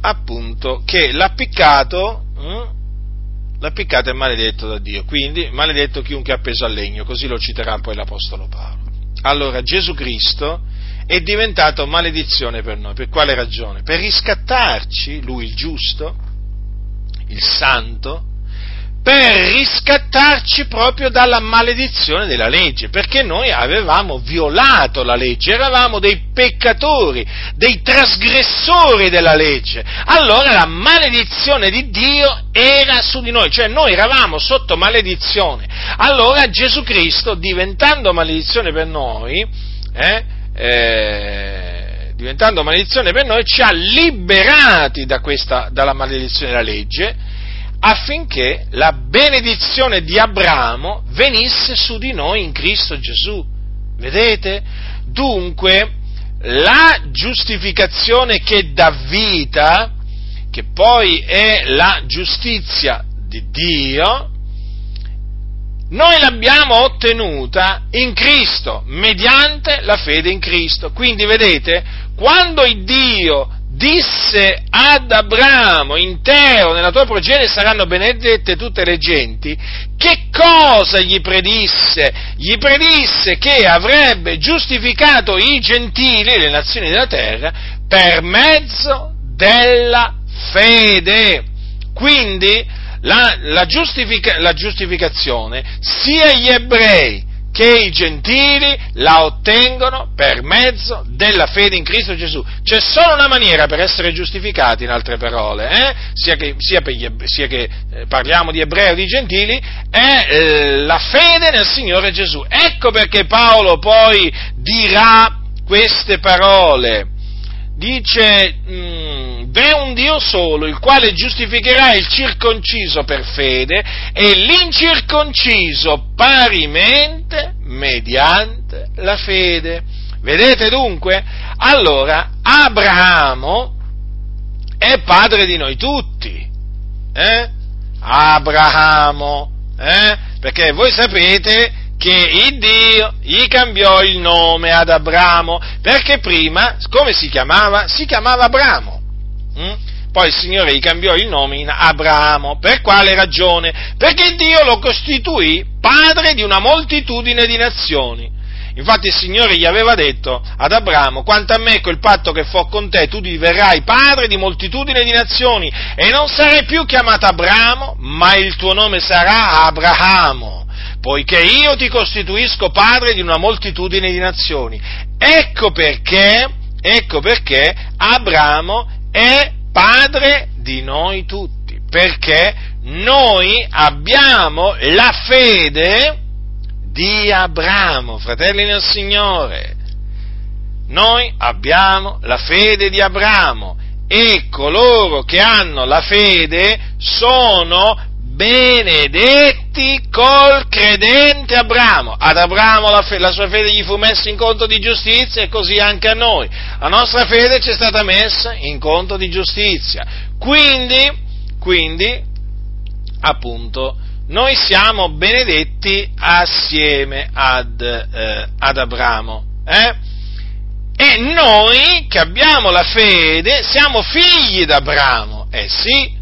appunto che l'appiccato, hm, l'appiccato è maledetto da Dio, quindi maledetto chiunque è appeso al legno, così lo citerà poi l'Apostolo Paolo. Allora Gesù Cristo è diventato maledizione per noi, per quale ragione? Per riscattarci, lui il giusto, il santo, per riscattarci proprio dalla maledizione della legge, perché noi avevamo violato la legge, eravamo dei peccatori, dei trasgressori della legge. Allora la maledizione di Dio era su di noi, cioè noi eravamo sotto maledizione. Allora Gesù Cristo, diventando maledizione per noi, eh, eh, diventando maledizione per noi, ci ha liberati da questa, dalla maledizione della legge, affinché la benedizione di Abramo venisse su di noi in Cristo Gesù. Vedete? Dunque, la giustificazione che dà vita, che poi è la giustizia di Dio, noi l'abbiamo ottenuta in Cristo, mediante la fede in Cristo. Quindi vedete, quando Dio disse ad Abramo, intero nella tua progenie saranno benedette tutte le genti, che cosa gli predisse? Gli predisse che avrebbe giustificato i gentili, le nazioni della terra, per mezzo della fede. Quindi la, la, giustifica, la giustificazione sia gli ebrei che i gentili la ottengono per mezzo della fede in Cristo Gesù. C'è solo una maniera per essere giustificati, in altre parole, eh? sia, che, sia, gli, sia, che, eh, parliamo di ebrei o di gentili, è eh, la fede nel Signore Gesù. Ecco perché Paolo poi dirà queste parole dice, mm, v'è un Dio solo, il quale giustificherà il circonciso per fede e l'incirconciso parimente mediante la fede. Vedete dunque? Allora, Abramo è padre di noi tutti. Eh? Abramo, eh? Perché voi sapete che il Dio gli cambiò il nome ad Abramo, perché prima, come si chiamava? Si chiamava Abramo. Mm? Poi il Signore gli cambiò il nome in Abramo. Per quale ragione? Perché Dio lo costituì padre di una moltitudine di nazioni. Infatti il Signore gli aveva detto ad Abramo, quanto a me quel patto che fo con te, tu diverrai padre di moltitudine di nazioni e non sarai più chiamato Abramo, ma il tuo nome sarà Abramo poiché io ti costituisco padre di una moltitudine di nazioni. Ecco perché, ecco perché Abramo è padre di noi tutti, perché noi abbiamo la fede di Abramo, fratelli nel Signore. Noi abbiamo la fede di Abramo e coloro che hanno la fede sono benedetti col credente Abramo. Ad Abramo la, fe- la, sua fede gli fu messa in conto di giustizia e così anche a noi. La nostra fede ci è stata messa in conto di giustizia. Quindi, quindi appunto, noi siamo benedetti assieme ad, eh, ad Abramo. Eh? E noi che abbiamo la fede siamo figli d'Abramo. Eh sì,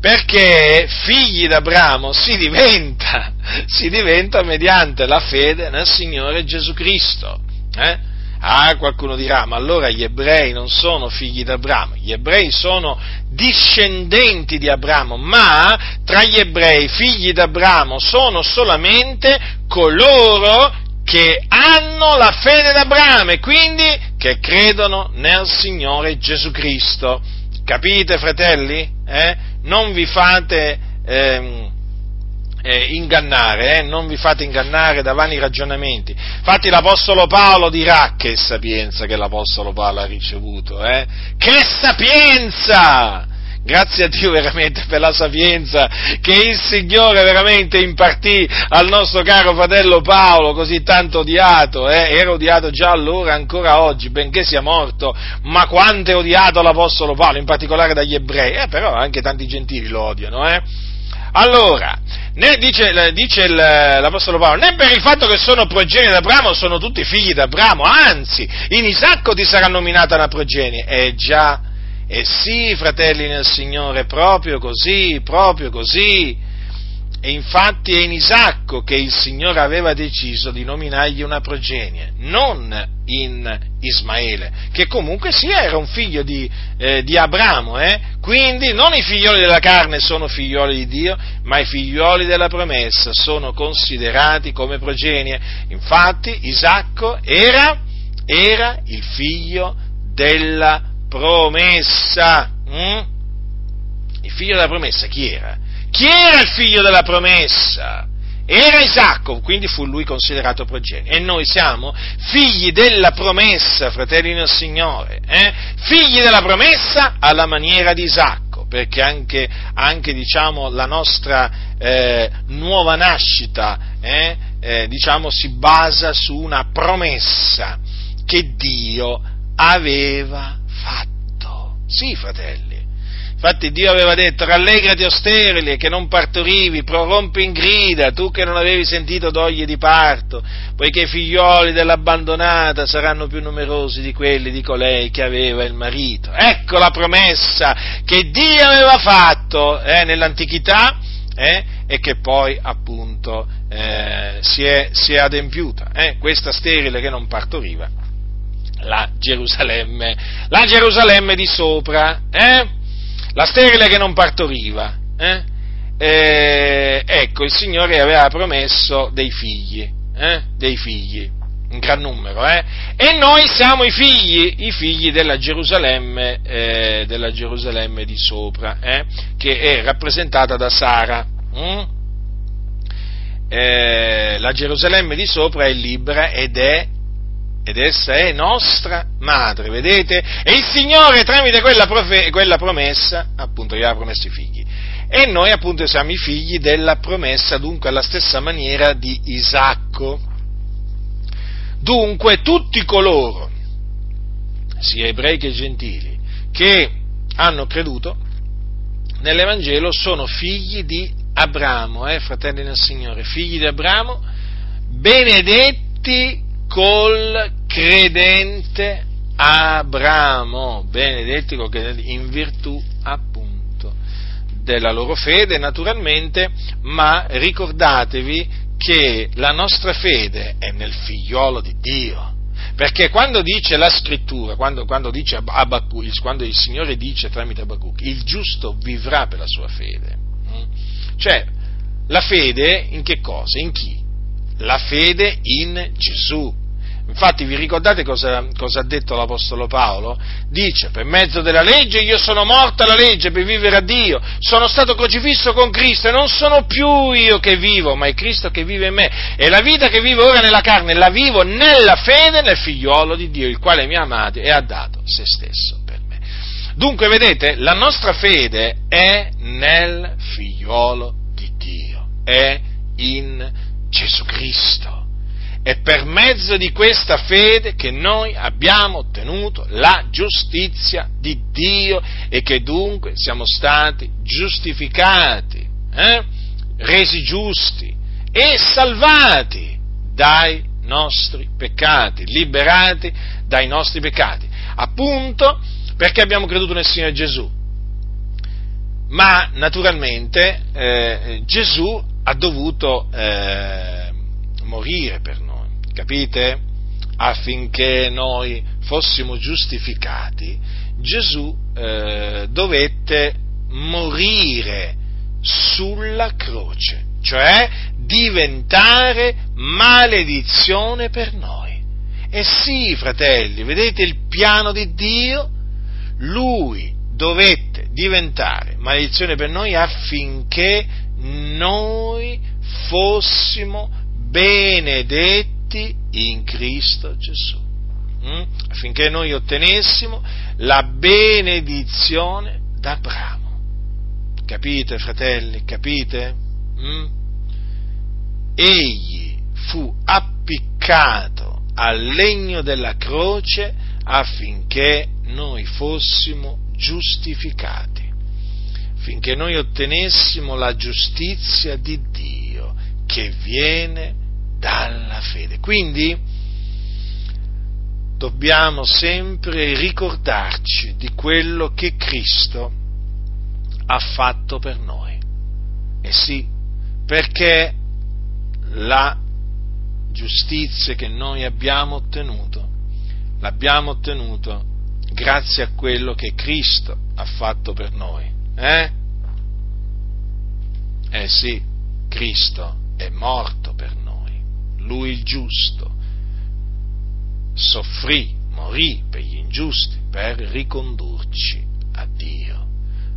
perché figli d'Abramo si diventa, (laughs) si diventa mediante la fede nel Signore Gesù Cristo. Eh? Ah, qualcuno dirà, ma allora gli ebrei non sono figli d'Abramo, gli ebrei sono discendenti di Abramo, ma tra gli ebrei figli d'Abramo sono solamente coloro che hanno la fede d'Abramo e quindi che credono nel Signore Gesù Cristo. Capite, fratelli? Eh? Non vi fate ehm, eh, ingannare, eh? non vi fate ingannare da vani ragionamenti. Infatti l'Apostolo Paolo dirà che sapienza che l'Apostolo Paolo ha ricevuto, eh? Che sapienza! Grazie a Dio veramente per la sapienza che il Signore veramente impartì al nostro caro fratello Paolo, così tanto odiato, eh? era odiato già allora, ancora oggi, benché sia morto, ma quanto è odiato l'Apostolo Paolo, in particolare dagli ebrei, eh, però anche tanti gentili lo odiano, eh? Allora, né dice, dice l'Apostolo Paolo, né per il fatto che sono progenie d'Abramo sono tutti figli d'Abramo, anzi, in Isacco ti sarà nominata una progenie. Eh già, E sì, fratelli nel Signore, proprio così, proprio così. E infatti è in Isacco che il Signore aveva deciso di nominargli una progenie, non in Ismaele, che comunque sia era un figlio di, eh, di Abramo, eh? quindi non i figlioli della carne sono figlioli di Dio, ma i figlioli della promessa sono considerati come progenie. Infatti Isacco era, era il figlio della promessa. Mm? Il figlio della promessa chi era? Chi era il figlio della promessa? Era Isacco, quindi fu lui considerato progenie. E noi siamo figli della promessa, fratelli del Signore, eh? figli della promessa alla maniera di Isacco, perché anche, anche diciamo, la nostra eh, nuova nascita eh, eh diciamo, si basa su una promessa che Dio aveva fatto. Sì, fratelli. Infatti Dio aveva detto, rallegrati o sterili che non partorivi, prorompi in grida, tu che non avevi sentito doglie di parto, poiché i figlioli dell'abbandonata saranno più numerosi di quelli di colei che aveva il marito. Ecco la promessa che Dio aveva fatto eh, nell'antichità eh, e che poi appunto eh, si, è, si, è, adempiuta. Eh. questa sterile che non partoriva, la Gerusalemme, la Gerusalemme di sopra. Eh? la sterile che non partoriva, eh? Eh, ecco, il Signore aveva promesso dei figli, eh? dei figli, un gran numero, eh? e noi siamo i figli, i figli della Gerusalemme, eh, della Gerusalemme di sopra, che è rappresentata da Sara. Hm? la Gerusalemme di sopra è libera ed è ed essa è nostra madre, vedete? E il Signore tramite quella, profe- quella promessa, appunto, gli ha promesso i figli. E noi appunto siamo i figli della promessa, dunque alla stessa maniera di Isacco. Dunque tutti coloro, sia ebrei che gentili, che hanno creduto nell'Evangelo sono figli di Abramo, eh, fratelli del Signore, figli di Abramo, benedetti col credente Abramo, benedetti col credente, in virtù appunto della loro fede naturalmente, ma ricordatevi che la nostra fede è nel figliolo di Dio. Perché quando dice la scrittura, quando, quando, dice Abacuc, quando il Signore dice tramite Abacuc, il giusto vivrà per la sua fede, mm? cioè la fede in che cosa? In chi? La fede in Gesù. Infatti vi ricordate cosa, cosa, ha detto l'Apostolo Paolo? Dice, per mezzo della legge io sono morto alla legge per vivere a Dio, sono stato crocifisso con Cristo e non sono più io che vivo, ma è Cristo che vive in me. E la vita che vivo ora nella carne la vivo nella fede nel figliuolo di Dio, il quale mi ha amato e ha dato se stesso per me. Dunque, vedete, la nostra fede è nel figliuolo di Dio, è in Gesù Cristo. È per mezzo di questa fede che noi abbiamo ottenuto la giustizia di Dio e che dunque siamo stati giustificati, eh? resi giusti e salvati dai nostri peccati, liberati dai nostri peccati, appunto perché abbiamo creduto nel Signore Gesù. Ma naturalmente eh, Gesù ha dovuto eh, morire per noi capite? Affinché noi fossimo giustificati, Gesù eh, dovette morire sulla croce, cioè diventare maledizione per noi. E sì, fratelli, vedete il piano di Dio? Lui dovette diventare maledizione per noi affinché noi fossimo benedetti benedetti in Cristo Gesù, hm? affinché noi ottenessimo la benedizione d'Abramo. Capite, fratelli, capite? Hm? Egli fu appiccato al legno della croce affinché noi fossimo giustificati, affinché noi ottenessimo la giustizia di Dio che viene dalla fede. Quindi dobbiamo sempre ricordarci di quello che Cristo ha fatto per noi. E sì, perché la giustizia che noi abbiamo ottenuto, l'abbiamo ottenuto grazie a quello che Cristo ha fatto per noi. Eh? Eh sì, Cristo è morto Lui il giusto, soffrì, morì per gli ingiusti per ricondurci a Dio.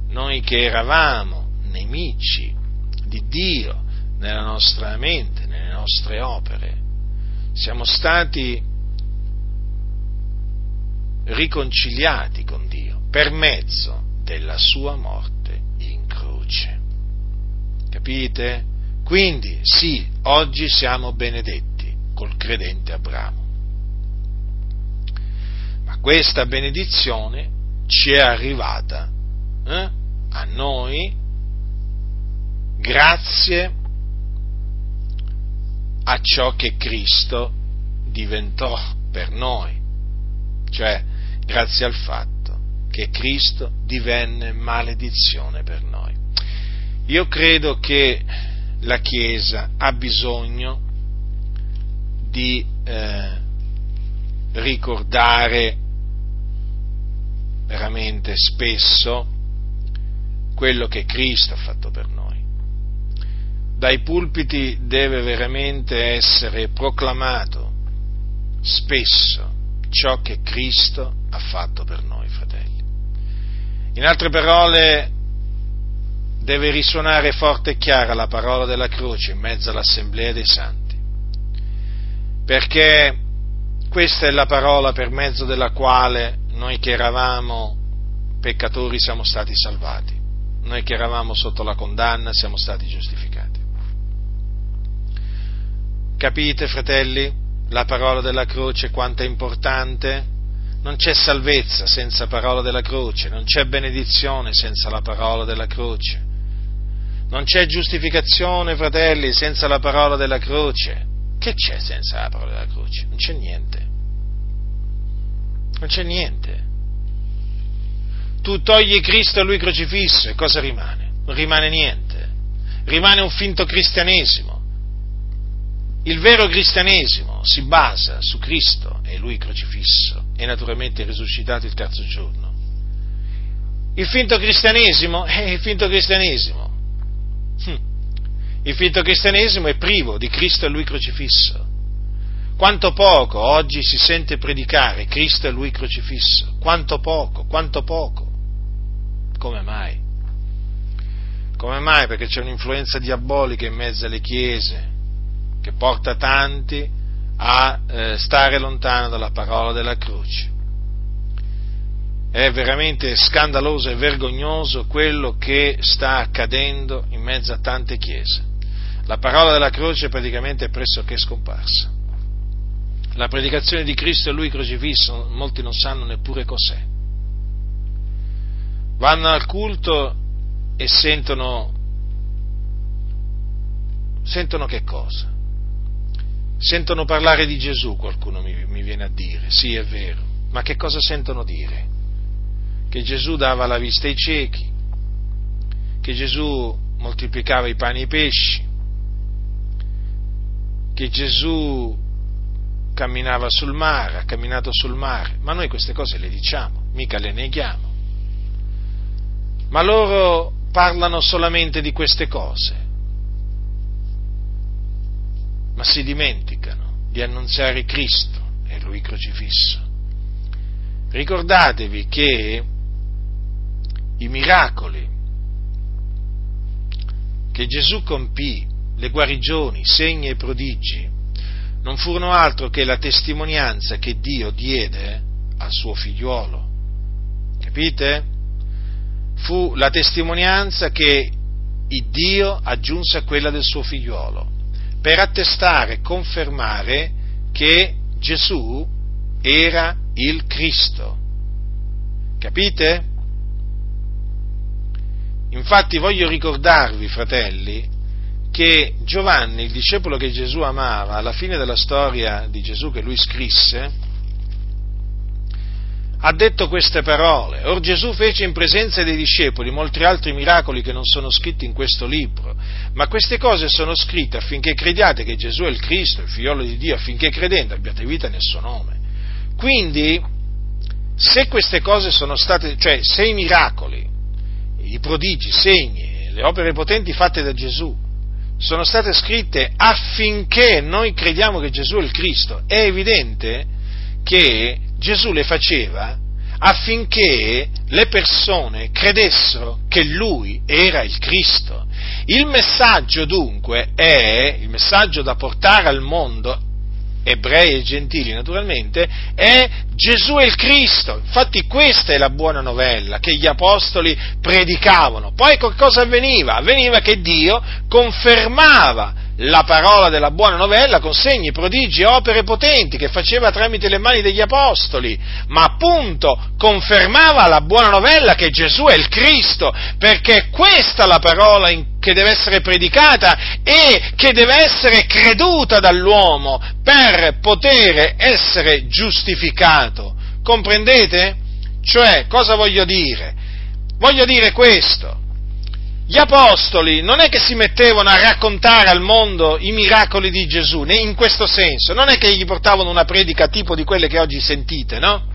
Noi che eravamo nemici di Dio nella nostra mente, nelle nostre opere, siamo stati riconciliati con Dio per mezzo della sua morte in croce. Capite? Quindi sì, oggi siamo benedetti col credente Abramo. Ma questa benedizione ci è arrivata eh, a noi grazie a ciò che Cristo diventò per noi, cioè grazie al fatto che Cristo divenne maledizione per noi. Io credo che la Chiesa ha bisogno di eh, ricordare veramente spesso quello che Cristo ha fatto per noi. Dai pulpiti deve veramente essere proclamato spesso ciò che Cristo ha fatto per noi, fratelli. In altre parole, deve risuonare forte e chiara la parola della croce in mezzo all'assemblea dei santi, perché questa è la parola per mezzo della quale noi che eravamo peccatori siamo stati salvati, noi che eravamo sotto la condanna siamo stati giustificati. Capite, fratelli, la parola della croce quanto è importante? Non c'è salvezza senza parola della croce, non c'è benedizione senza la parola della croce. Non c'è giustificazione, fratelli, senza la parola della croce. Che c'è senza la parola della croce? Non c'è niente. Non c'è niente. Tu togli Cristo e lui crocifisso e cosa rimane? Non rimane niente. Rimane un finto cristianesimo. Il vero cristianesimo si basa su Cristo e lui crocifisso e naturalmente risuscitato il terzo giorno. Il finto cristianesimo è il finto cristianesimo. Hm. Il finto cristianesimo è privo di Cristo e lui crocifisso. Quanto poco oggi si sente predicare Cristo e lui crocifisso. Quanto poco, quanto poco. Come mai? Come mai? Perché c'è un'influenza diabolica in mezzo alle chiese che porta tanti a eh, stare lontano dalla parola della croce. È veramente scandaloso e vergognoso quello che sta accadendo in mezzo a tante chiese. La parola della croce praticamente è pressoché scomparsa. La predicazione di Cristo e Lui crocifisso, molti non sanno neppure cos'è. Vanno al culto e sentono, sentono che cosa? Sentono parlare di Gesù, qualcuno mi, mi viene a dire, sì è vero, ma che cosa sentono dire? Che Gesù dava la vista ai ciechi, che Gesù moltiplicava i pani e i pesci, che Gesù camminava sul mare, ha camminato sul mare, ma noi queste cose le diciamo, mica le neghiamo. Ma loro parlano solamente di queste cose, ma si dimenticano di annunziare Cristo e Lui crocifisso. Ricordatevi che i miracoli che Gesù compì, le guarigioni, segni e prodigi, non furono altro che la testimonianza che Dio diede al suo figliuolo. Capite? Fu la testimonianza che Dio aggiunse a quella del suo figliuolo per attestare e confermare che Gesù era il Cristo. Capite? Infatti voglio ricordarvi, fratelli, che Giovanni, il discepolo che Gesù amava, alla fine della storia di Gesù che lui scrisse, ha detto queste parole. Or Gesù fece in presenza dei discepoli molti altri miracoli che non sono scritti in questo libro, ma queste cose sono scritte affinché crediate che Gesù è il Cristo, il figliolo di Dio, affinché credendo abbiate vita nel suo nome. Quindi, se queste cose sono state, cioè se i miracoli, i prodigi, i segni, le opere potenti fatte da Gesù sono state scritte affinché noi crediamo che Gesù è il Cristo, è evidente che Gesù le faceva affinché le persone credessero che lui era il Cristo. Il messaggio dunque è, il messaggio da portare al mondo, ebrei e gentili naturalmente, è Gesù il Cristo. Infatti questa è la buona novella che gli apostoli predicavano. Poi cosa avveniva? Avveniva che Dio confermava la parola della buona novella con segni, prodigi e opere potenti che faceva tramite le mani degli apostoli, ma appunto confermava la buona novella che Gesù è il Cristo, perché questa è la parola che deve essere predicata e che deve essere creduta dall'uomo per poter essere giustificato. Comprendete? Cioè, cosa voglio dire? Voglio dire questo gli apostoli non è che si mettevano a raccontare al mondo i miracoli di Gesù, in questo senso, non è che gli portavano una predica tipo di quelle che oggi sentite, no?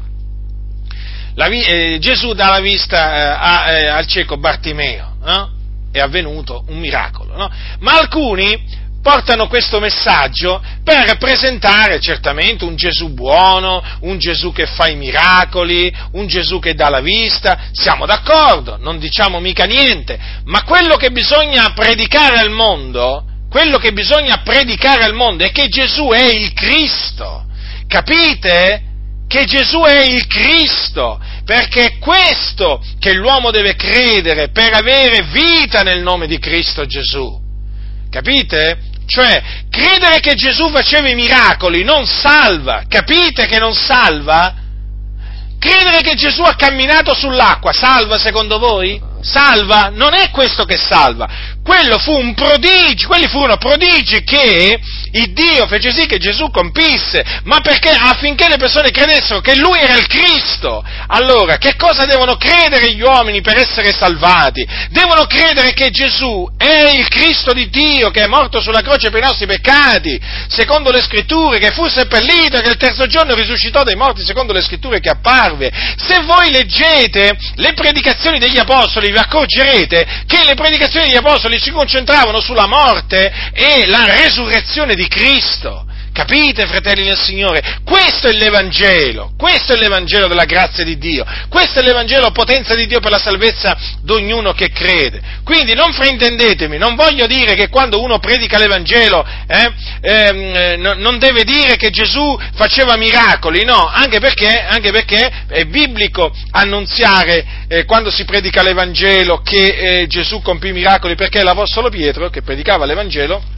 La, eh, Gesù dà la vista eh, a, eh, al cieco Bartimeo, no? È avvenuto un miracolo, no? Ma alcuni portano questo messaggio per presentare certamente un Gesù buono, un Gesù che fa i miracoli, un Gesù che dà la vista, siamo d'accordo, non diciamo mica niente, ma quello che bisogna predicare al mondo, quello che bisogna predicare al mondo è che Gesù è il Cristo, capite? Che Gesù è il Cristo, perché è questo che l'uomo deve credere per avere vita nel nome di Cristo Gesù. Capite? Cioè, credere che Gesù faceva i miracoli non salva, capite che non salva? Credere che Gesù ha camminato sull'acqua salva secondo voi? Salva? Non è questo che salva. Quello fu un prodigio, quelli furono prodigi che il Dio fece sì che Gesù compisse, ma perché? Affinché le persone credessero che Lui era il Cristo. Allora, che cosa devono credere gli uomini per essere salvati? Devono credere che Gesù è il Cristo di Dio, che è morto sulla croce per i nostri peccati, secondo le scritture, che fu seppellito e che il terzo giorno risuscitò dai morti, secondo le scritture che apparve. Se voi leggete le predicazioni degli apostoli, vi accorgerete che le predicazioni degli apostoli si concentravano sulla morte e la resurrezione di Cristo. Capite, fratelli del Signore? Questo è l'Evangelo, questo è l'Evangelo della grazia di Dio, questo è l'Evangelo potenza di Dio per la salvezza di ognuno che crede. Quindi non fraintendetemi, non voglio dire che quando uno predica l'Evangelo eh, eh, non deve dire che Gesù faceva miracoli, no, anche perché, anche perché è biblico annunziare eh, quando si predica l'Evangelo che eh, Gesù compì miracoli, perché l'Apostolo Pietro, che predicava l'Evangelo,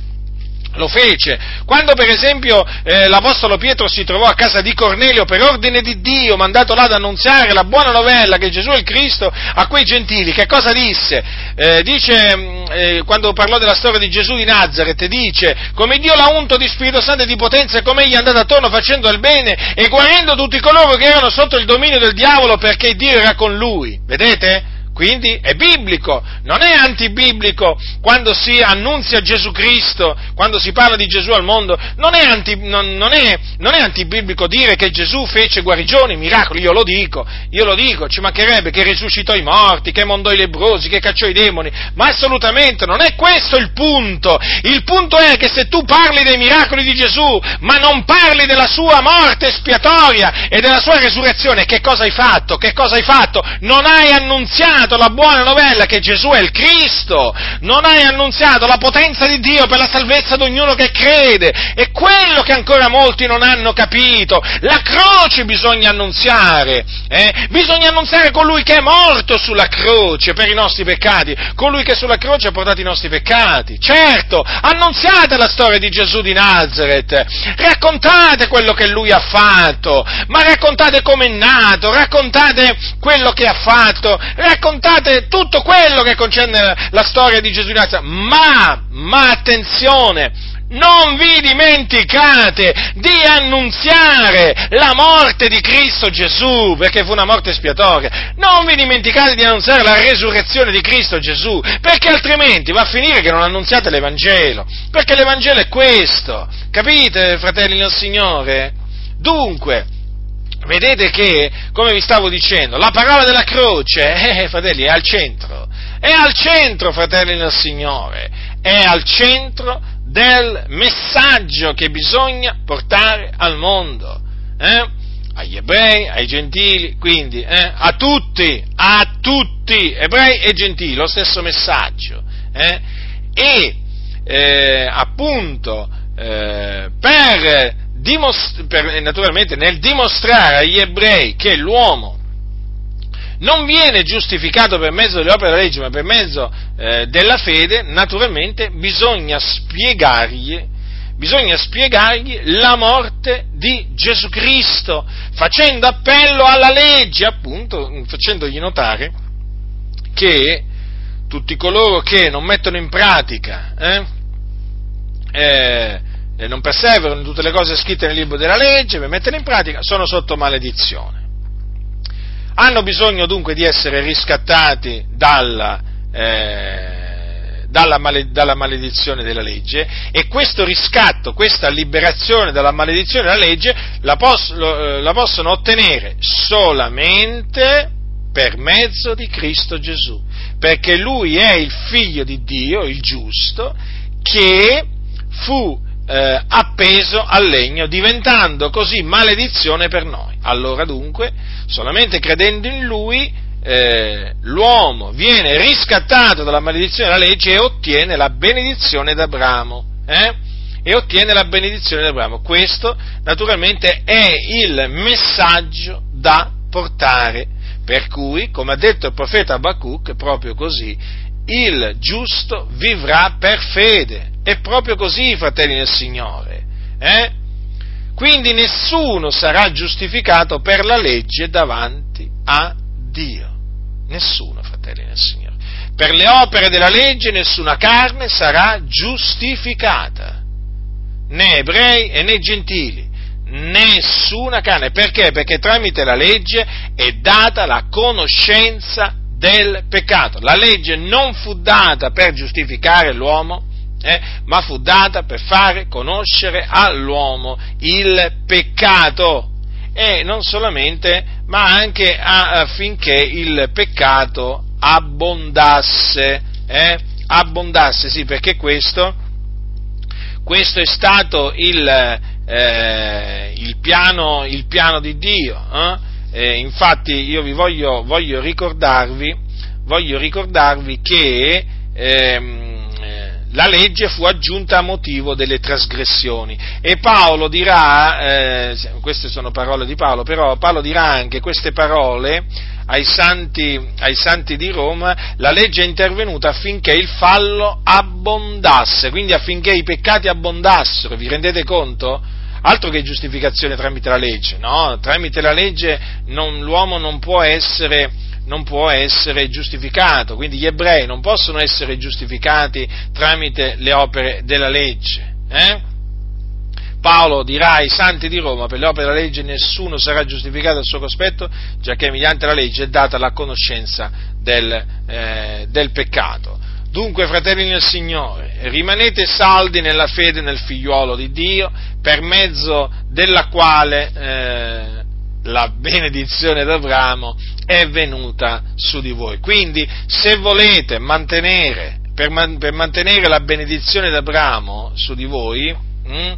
lo fece. Quando per esempio eh, l'Apostolo Pietro si trovò a casa di Cornelio per ordine di Dio, mandato là ad annunziare la buona novella che Gesù è il Cristo a quei gentili, che cosa disse? Eh, dice, mm, eh, quando parlò della storia di Gesù di Nazareth, dice, come Dio l'ha unto di Spirito Santo e di potenza e come egli è andato attorno facendo il bene e guarendo tutti coloro che erano sotto il dominio del diavolo perché Dio era con lui. Vedete? Quindi è biblico, non è antibiblico quando si annunzia Gesù Cristo, quando si parla di Gesù al mondo, non è, anti, non, non, è, non è, antibiblico dire che Gesù fece guarigioni, miracoli, io lo dico, io lo dico, ci mancherebbe che risuscitò i morti, che mondò i lebrosi, che cacciò i demoni, ma assolutamente non è questo il punto, il punto è che se tu parli dei miracoli di Gesù, ma non parli della sua morte espiatoria e della sua resurrezione, che cosa hai fatto? Che cosa hai fatto? Non hai annunziato annunziato la buona novella che Gesù è il Cristo, non hai annunziato la potenza di Dio per la salvezza di ognuno che crede. È quello che ancora molti non hanno capito. La croce bisogna annunziare, eh? bisogna annunziare colui che è morto sulla croce per i nostri peccati, colui che sulla croce ha portato i nostri peccati. Certo, annunziate la storia di Gesù di Nazareth, raccontate quello che lui ha fatto, ma raccontate come è nato, raccontate quello che ha fatto, raccontate raccontate tutto quello che concerne la storia di Gesù di Nazareth, ma, ma attenzione, non vi dimenticate di annunziare la morte di Cristo Gesù, perché fu una morte espiatoria. Non vi dimenticate di annunziare la resurrezione di Cristo Gesù, perché altrimenti va a finire che non annunziate l'Evangelo, perché l'Evangelo è questo. Capite, fratelli del Signore? Dunque, vedete che, come vi stavo dicendo, la parola della croce, (laughs) eh, fratelli, è al centro. È al centro, fratelli del Signore. È al centro del messaggio che bisogna portare al mondo, eh? agli ebrei, ai gentili, quindi eh? a tutti, a tutti, ebrei e gentili, lo stesso messaggio. Eh? E eh, appunto eh, per, dimost- per, naturalmente nel dimostrare agli ebrei che l'uomo non viene giustificato per mezzo delle opere della legge, ma per mezzo eh, della fede, naturalmente bisogna spiegargli, bisogna spiegargli la morte di Gesù Cristo, facendo appello alla legge, appunto, facendogli notare che tutti coloro che non mettono in pratica, eh, eh, non perseverano in tutte le cose scritte nel libro della legge, per metterle in pratica, sono sotto maledizione. Hanno bisogno dunque di essere riscattati dalla, eh, dalla, male, dalla, maledizione della legge e questo riscatto, questa liberazione dalla maledizione della legge la, poss- eh, la possono ottenere solamente per mezzo di Cristo Gesù, perché Lui è il figlio di Dio, il giusto, che fu eh, appeso al legno, diventando così maledizione per noi. Allora dunque, solamente credendo in Lui, eh, l'uomo viene riscattato dalla maledizione della legge e ottiene la benedizione d'Abramo. Eh? E ottiene la benedizione d'Abramo. Questo naturalmente è il messaggio da portare. Per cui, come ha detto il profeta Abacuc, proprio così, il giusto vivrà per fede. È proprio così, fratelli del Signore. Eh? Quindi nessuno sarà giustificato per la legge davanti a Dio. Nessuno, fratelli del Signore. Per le opere della legge nessuna carne sarà giustificata, né ebrei né gentili, nessuna carne. Perché? Perché tramite la legge è data la conoscenza del peccato. La legge non fu data per giustificare l'uomo, eh, ma fu data per fare conoscere all'uomo il peccato e non solamente, ma anche affinché il peccato abbondasse, eh, abbondasse, sì, perché questo, questo è stato il, eh, il, piano, il piano, di Dio. Eh? Infatti io vi voglio, voglio, ricordarvi, voglio ricordarvi che ehm, eh, la legge fu aggiunta a motivo delle trasgressioni e Paolo dirà, eh, queste sono parole di Paolo, però Paolo dirà anche queste parole ai santi, ai santi di Roma, la legge è intervenuta affinché il fallo abbondasse, quindi affinché i peccati abbondassero, vi rendete conto? Altro che giustificazione tramite la legge, no? Tramite la legge non, l'uomo non può, essere, non può essere giustificato, quindi gli ebrei non possono essere giustificati tramite le opere della legge. Eh? Paolo dirà ai santi di Roma, per le opere della legge nessuno sarà giustificato al suo cospetto, giacché mediante la legge è data la conoscenza del, eh, del peccato. Dunque, fratelli nel Signore, rimanete saldi nella fede nel figliuolo di Dio, per mezzo della quale eh, la benedizione d'Abramo è venuta su di voi. Quindi, se volete mantenere, per, man, per mantenere la benedizione d'Abramo su di voi, mh, hm,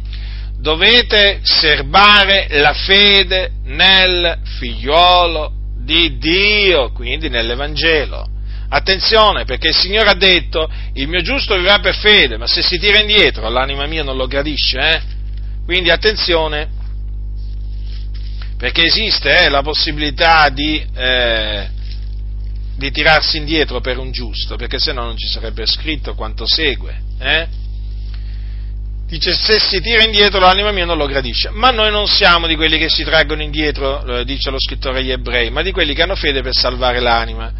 dovete serbare la fede nel figliuolo di Dio, quindi nell'Evangelo. Attenzione, perché il Signore ha detto, il mio giusto vivrà per fede, ma se si tira indietro l'anima mia non lo gradisce, eh? Quindi attenzione, perché esiste eh, la possibilità di, eh, di, tirarsi indietro per un giusto, perché se no non ci sarebbe scritto quanto segue. Eh? Dice, se si tira indietro l'anima mia non lo gradisce. Ma noi non siamo di quelli che si traggono indietro, dice lo scrittore agli ebrei, ma di quelli che hanno fede per salvare l'anima.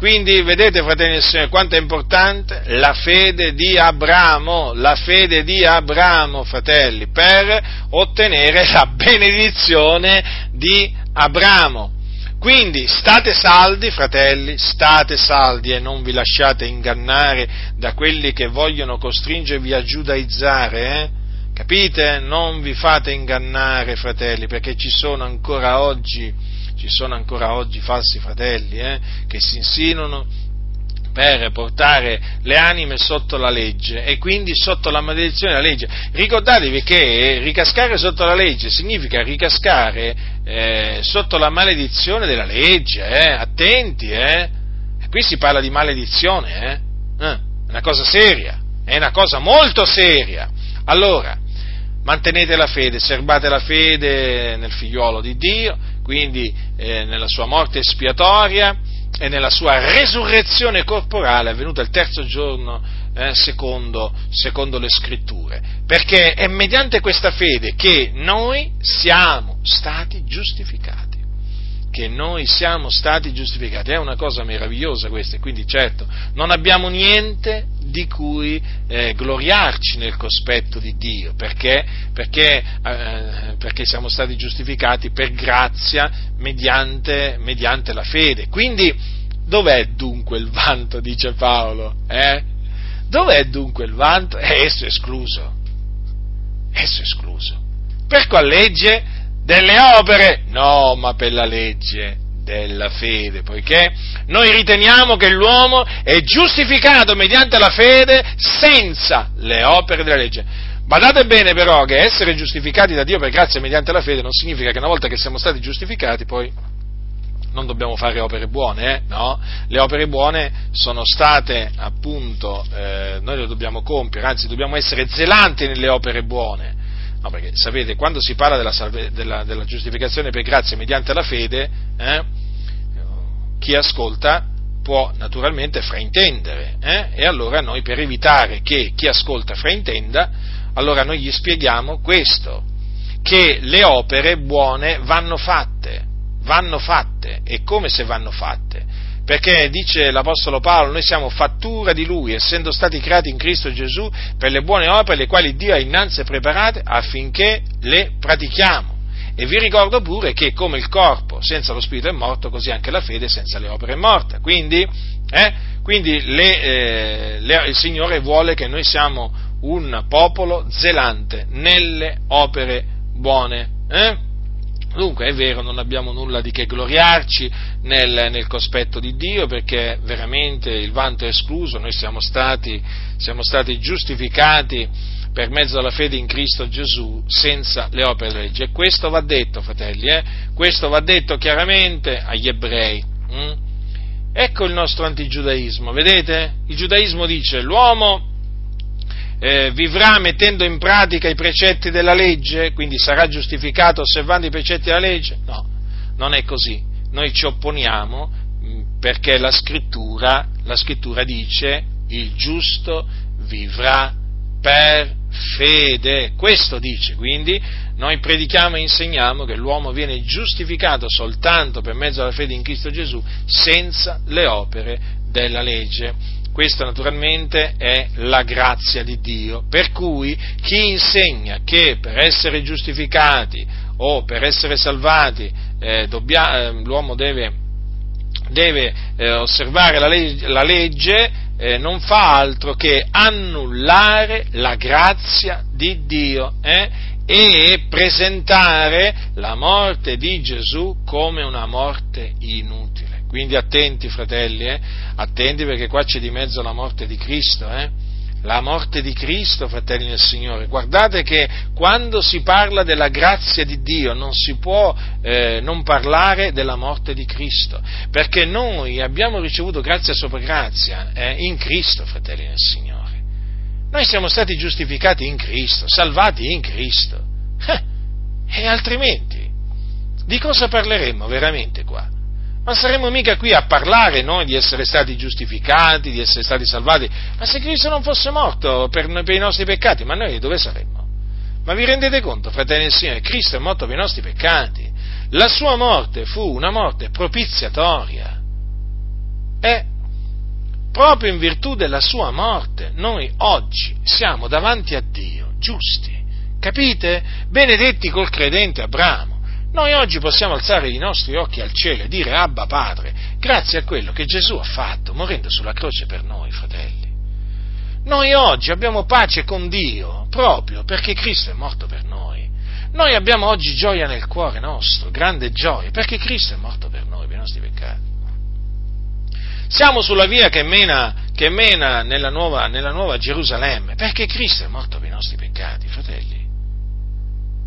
Quindi vedete, fratelli e Signore, quanto è importante la fede di Abramo, la fede di Abramo, fratelli, per ottenere la benedizione di Abramo. Quindi state saldi, fratelli, state saldi e non vi lasciate ingannare da quelli che vogliono costringervi a giudaizzare, eh? Capite? Non vi fate ingannare, fratelli, perché ci sono ancora oggi ci sono ancora oggi falsi fratelli eh, che si insinuano per portare le anime sotto la legge e quindi sotto la maledizione della legge. Ricordatevi che ricascare sotto la legge significa ricascare eh, sotto la maledizione della legge, eh? attenti, eh? qui si parla di maledizione, eh? eh? è una cosa seria, è una cosa molto seria. Allora, mantenete la fede, serbate la fede nel figliuolo di Dio, quindi eh, nella sua morte espiatoria e nella sua resurrezione corporale avvenuta il terzo giorno eh, secondo, secondo le scritture, perché è mediante questa fede che noi siamo stati giustificati che noi siamo stati giustificati. È una cosa meravigliosa questa, quindi certo non abbiamo niente di cui eh, gloriarci nel cospetto di Dio, perché, perché, eh, perché, siamo stati giustificati per grazia mediante, mediante, la fede. Quindi dov'è dunque il vanto, dice Paolo? Eh? Dov'è dunque il vanto? È esso escluso. Esso escluso. Per qual legge? Delle opere? No, ma per la legge della fede, poiché noi riteniamo che l'uomo è giustificato mediante la fede senza le opere della legge. Badate bene però che essere giustificati da Dio per grazia mediante la fede non significa che una volta che siamo stati giustificati poi non dobbiamo fare opere buone, eh? no? Le opere buone sono state appunto, eh, noi le dobbiamo compiere, anzi dobbiamo essere zelanti nelle opere buone No, perché sapete, quando si parla della, salve, della, della giustificazione per grazia mediante la fede, eh, chi ascolta può naturalmente fraintendere, eh? e allora noi per evitare che chi ascolta fraintenda, allora noi gli spieghiamo questo, che le opere buone vanno fatte, vanno fatte, e come se vanno fatte? Perché dice l'Apostolo Paolo, noi siamo fattura di Lui, essendo stati creati in Cristo Gesù per le buone opere, le quali Dio ha innanzi preparate affinché le pratichiamo. E vi ricordo pure che come il corpo senza lo spirito è morto, così anche la fede senza le opere è morta. Quindi, eh, quindi le, eh, le, il Signore vuole che noi siamo un popolo zelante nelle opere buone. Eh? Dunque è vero, non abbiamo nulla di che gloriarci nel, nel, cospetto di Dio perché veramente il vanto è escluso, noi siamo stati, siamo stati giustificati per mezzo della fede in Cristo Gesù senza le opere della legge. E questo va detto, fratelli, eh? questo va detto chiaramente agli ebrei. Hm? Ecco il nostro antigiudaismo, vedete? Il giudaismo dice l'uomo eh, vivrà mettendo in pratica i precetti della legge, quindi sarà giustificato osservando i precetti della legge? No, non è così. Noi ci opponiamo mm, perché la scrittura, la scrittura dice il giusto vivrà per fede. Questo dice, quindi noi predichiamo e insegniamo che l'uomo viene giustificato soltanto per mezzo della fede in Cristo Gesù senza le opere della legge. Questa naturalmente è la grazia di Dio, per cui chi insegna che per essere giustificati o per essere salvati eh, dobbia, eh, l'uomo deve, deve eh, osservare la, legge, la legge eh, non fa altro che annullare la grazia di Dio eh, e presentare la morte di Gesù come una morte inutile. Quindi attenti, fratelli, eh? attenti perché qua c'è di mezzo la morte di Cristo, eh? La morte di Cristo, fratelli del Signore. Guardate che quando si parla della grazia di Dio non si può eh, non parlare della morte di Cristo, perché noi abbiamo ricevuto grazia sopra grazia eh, in Cristo, fratelli del Signore. Noi siamo stati giustificati in Cristo, salvati in Cristo. Eh, e altrimenti, di cosa parleremmo veramente qua? Ma saremmo mica qui a parlare noi di essere stati giustificati, di essere stati salvati. Ma se Cristo non fosse morto per, per i nostri peccati, ma noi dove saremmo? Ma vi rendete conto, fratelli del Signore, Cristo è morto per i nostri peccati. La sua morte fu una morte propiziatoria. Eh, proprio in virtù della sua morte, noi oggi siamo davanti a Dio giusti. Capite? Benedetti col credente Abramo. Noi oggi possiamo alzare i nostri occhi al cielo e dire Abba Padre, grazie a quello che Gesù ha fatto, morendo sulla croce per noi, fratelli. Noi oggi abbiamo pace con Dio proprio perché Cristo è morto per noi. Noi abbiamo oggi gioia nel cuore nostro, grande gioia, perché Cristo è morto per noi, per i nostri peccati. Siamo sulla via che mena, che mena nella, nuova, nella nuova Gerusalemme, perché Cristo è morto per i nostri peccati, fratelli.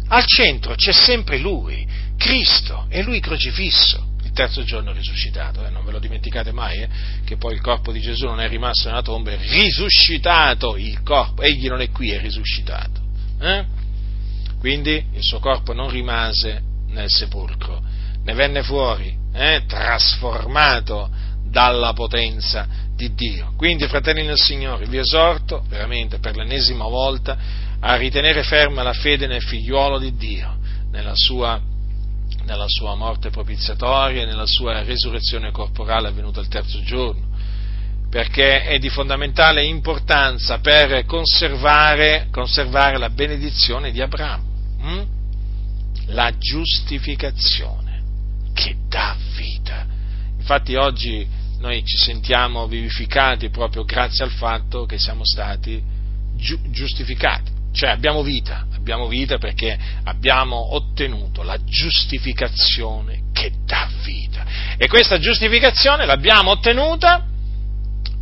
Al centro c'è sempre Lui, Cristo, e Lui crocifisso il terzo giorno risuscitato, eh? non ve lo dimenticate mai, eh? che poi il corpo di Gesù non è rimasto nella tomba, è risuscitato il corpo, egli non è qui, è risuscitato. Eh? Quindi il suo corpo non rimase nel sepolcro, ne venne fuori, eh? trasformato dalla potenza di Dio. Quindi, fratelli nel Signore, vi esorto veramente per l'ennesima volta a ritenere ferma la fede nel figliuolo di Dio, nella sua, nella sua morte propiziatoria e nella sua resurrezione corporale avvenuta il terzo giorno, perché è di fondamentale importanza per conservare, conservare la benedizione di Abramo, hm? la giustificazione che dà vita. Infatti oggi noi ci sentiamo vivificati proprio grazie al fatto che siamo stati giu- giustificati, cioè abbiamo vita, abbiamo vita perché abbiamo ottenuto la giustificazione che dà vita. E questa giustificazione l'abbiamo ottenuta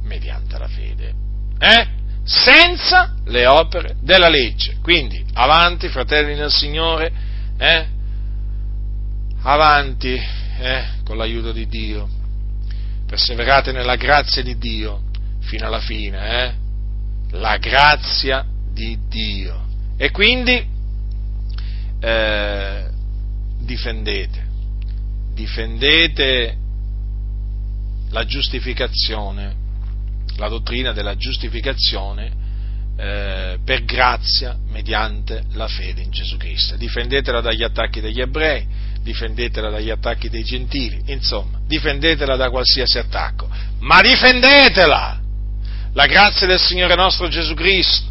mediante la fede, eh? senza le opere della legge. Quindi avanti, fratelli nel Signore, eh? avanti eh? con l'aiuto di Dio perseverate nella grazia di Dio fino alla fine, eh? La grazia di Dio. E quindi eh, difendete, difendete la giustificazione, la dottrina della giustificazione eh, per grazia mediante la fede in Gesù Cristo. Difendetela dagli attacchi degli ebrei, difendetela dagli attacchi dei gentili, insomma, difendetela da qualsiasi attacco, ma difendetela! La grazia del Signore nostro Gesù Cristo